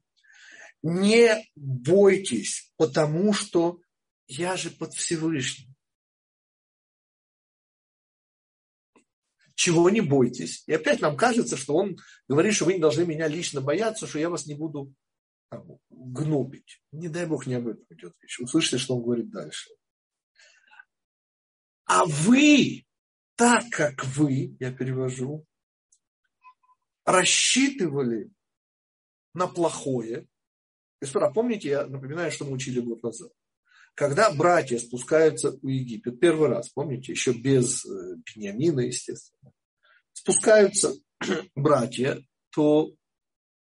Не бойтесь, потому что я же под Всевышним. Чего не бойтесь. И опять нам кажется, что он говорит, что вы не должны меня лично бояться, что я вас не буду там, гнобить. Не дай Бог, не об этом идет речь. Услышите, что он говорит дальше. А вы, так как вы, я перевожу, рассчитывали на плохое. Господа, помните, я напоминаю, что мы учили год назад. Когда братья спускаются в Египет, первый раз, помните, еще без э, Бениамина, естественно, спускаются братья, то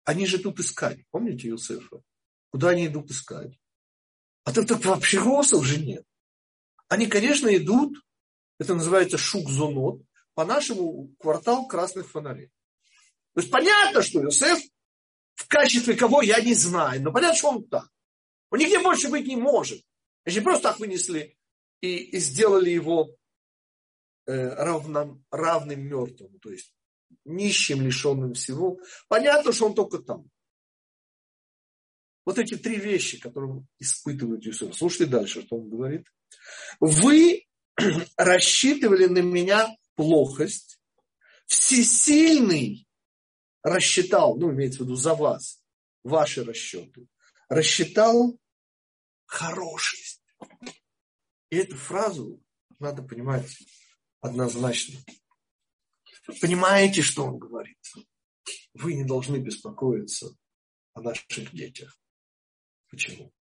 они же идут искать. Помните Иосифа? Куда они идут искать? А тут так вообще уже нет. Они, конечно, идут, это называется шук-зонот, по-нашему квартал красных фонарей. То есть понятно, что в качестве кого я не знаю, но понятно, что он так. Он нигде больше быть не может. Они просто так вынесли и, и сделали его э, равным, равным мертвым, то есть нищим, лишенным всего. Понятно, что он только там. Вот эти три вещи, которые испытывают Иисус. Слушайте дальше, что он говорит. Вы рассчитывали на меня плохость, всесильный рассчитал, ну, имеется в виду за вас, ваши расчеты, рассчитал хорошесть. И эту фразу надо понимать однозначно. Понимаете, что он говорит? Вы не должны беспокоиться о наших детях. Почему?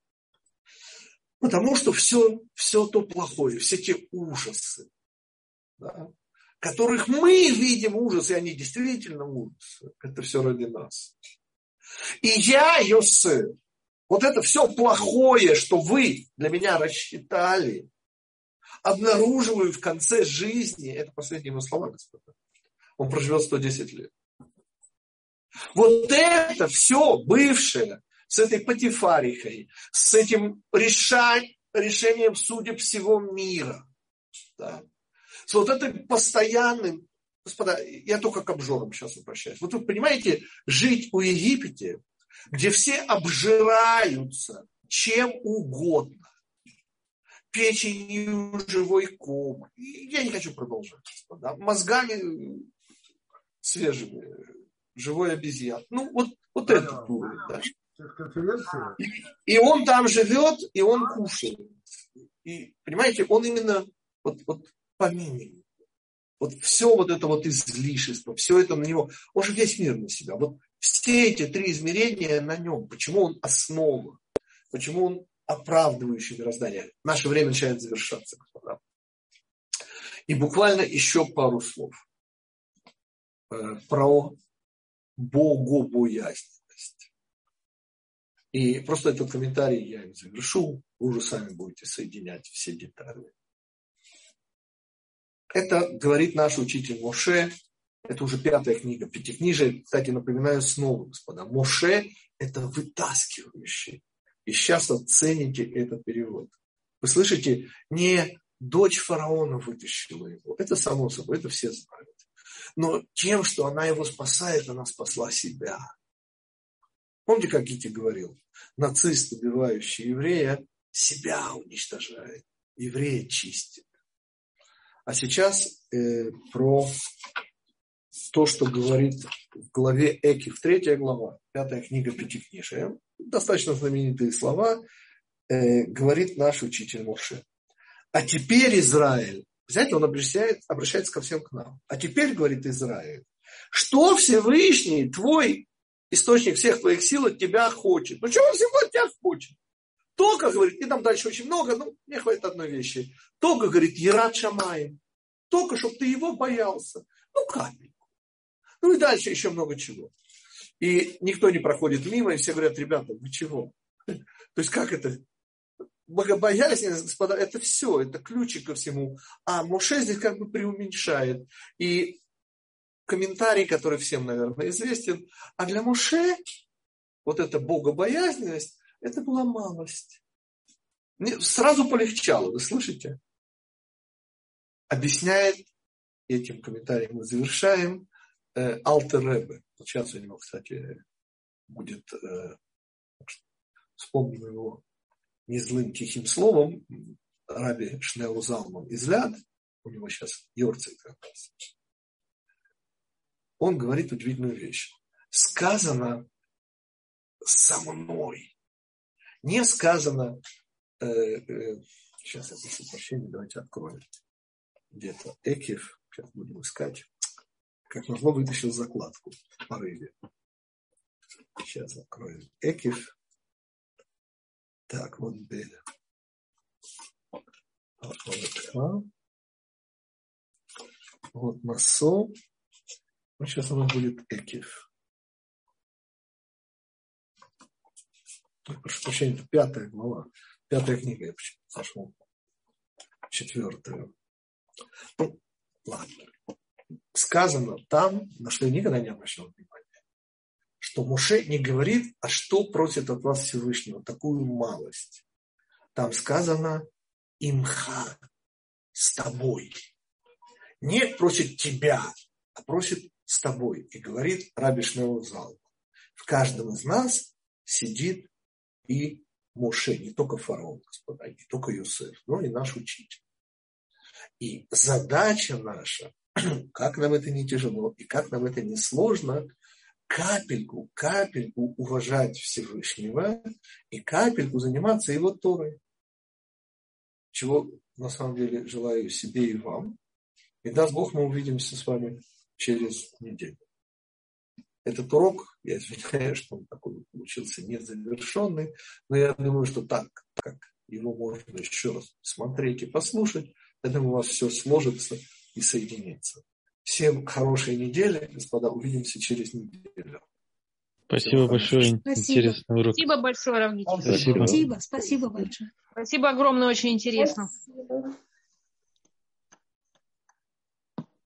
Потому что все, все то плохое, все те ужасы, да, которых мы видим ужас, и они действительно ужасы. Это все ради нас. И я, Йосеф, вот это все плохое, что вы для меня рассчитали, обнаруживаю в конце жизни, это последние его слова, господа, он проживет 110 лет. Вот это все бывшее с этой патифарихой, с этим решать, решением судеб всего мира, да, с вот этим постоянным, господа, я только к обжорам сейчас обращаюсь. Вот вы понимаете, жить у Египте, где все обжираются чем угодно, печенью, живой ком. Я не хочу продолжать, господа. Мозгами свежими, живой обезьян. Ну, вот, вот да, этот уровень, да. И, и он там живет, и он кушает. И, понимаете, он именно вот, вот по минимуму. Вот все вот это вот излишество, все это на него, он же весь мир на себя. Вот все эти три измерения на нем. Почему он основа? Почему он оправдывающий мироздание? Наше время начинает завершаться, господа. И буквально еще пару слов э, про богобоязненность. И просто этот комментарий я им завершу. Вы уже сами будете соединять все детали. Это говорит наш учитель Моше. Это уже пятая книга Пятикнижия. Кстати, напоминаю снова, господа. Моше – это вытаскивающий. И сейчас оцените этот перевод. Вы слышите, не дочь фараона вытащила его. Это само собой, это все знают. Но тем, что она его спасает, она спасла себя. Помните, как Гити говорил? Нацист, убивающий еврея, себя уничтожает. Еврея чистит. А сейчас э, про то, что говорит в главе Экив, третья глава, пятая книга Пятикнижия. Достаточно знаменитые слова, э, говорит наш учитель Моше. А теперь Израиль, знаете, он обращается, обращается ко всем к нам. А теперь, говорит Израиль, что Всевышний, твой источник всех твоих сил от тебя хочет? Ну, чего он всего от тебя хочет? Только, говорит, и там дальше очень много, но мне хватит одной вещи. Только, говорит, Ерат Шамаем. Только, чтобы ты его боялся. Ну, капельку. Ну и дальше еще много чего. И никто не проходит мимо, и все говорят, ребята, вы чего? То есть как это? богобоязненность, господа, это все, это ключик ко всему. А Моше здесь как бы преуменьшает. И комментарий, который всем, наверное, известен, а для Моше вот эта богобоязненность, это была малость. Сразу полегчало, вы слышите? Объясняет, этим комментарием мы завершаем, э, Алтер Ребе. Сейчас у него, кстати, будет, э, вспомним его не злым тихим словом, Раби Шнеу Залман из Ляд, у него сейчас раз, он говорит удивительную вещь. Сказано со мной. Не сказано, э, э, сейчас я прошу прощения, давайте откроем. Где-то Экив, сейчас будем искать. Как назло вытащил закладку в порыве. Сейчас откроем Экив. Так, вот Бель. Вот, вот Масо. Ну, сейчас у нас будет Экив. Прошу прощения, это пятая глава. Пятая книга, я зашел. Четвертая. Ну, ладно. Сказано там, на что я никогда не обращал внимания что Муше не говорит, а что просит от вас Всевышнего, такую малость. Там сказано имха, с тобой. Не просит тебя, а просит с тобой. И говорит Раби Шнеузал. В каждом из нас сидит и Моше, не только фараон, господа, не только Юсеф, но и наш учитель. И задача наша, как нам это не тяжело и как нам это не сложно, капельку, капельку уважать Всевышнего и капельку заниматься его Торой. Чего на самом деле желаю себе и вам. И даст Бог, мы увидимся с вами через неделю. Этот урок, я извиняюсь, что он такой получился незавершенный, но я думаю, что так, как его можно еще раз смотреть и послушать, я думаю, у вас все сложится и соединится. Всем хорошей недели, господа. Увидимся через неделю. Спасибо большое. Спасибо. Интересный урок. Спасибо большое, Равнитель. Спасибо. Спасибо. Спасибо большое. Спасибо огромное, очень интересно. Спасибо.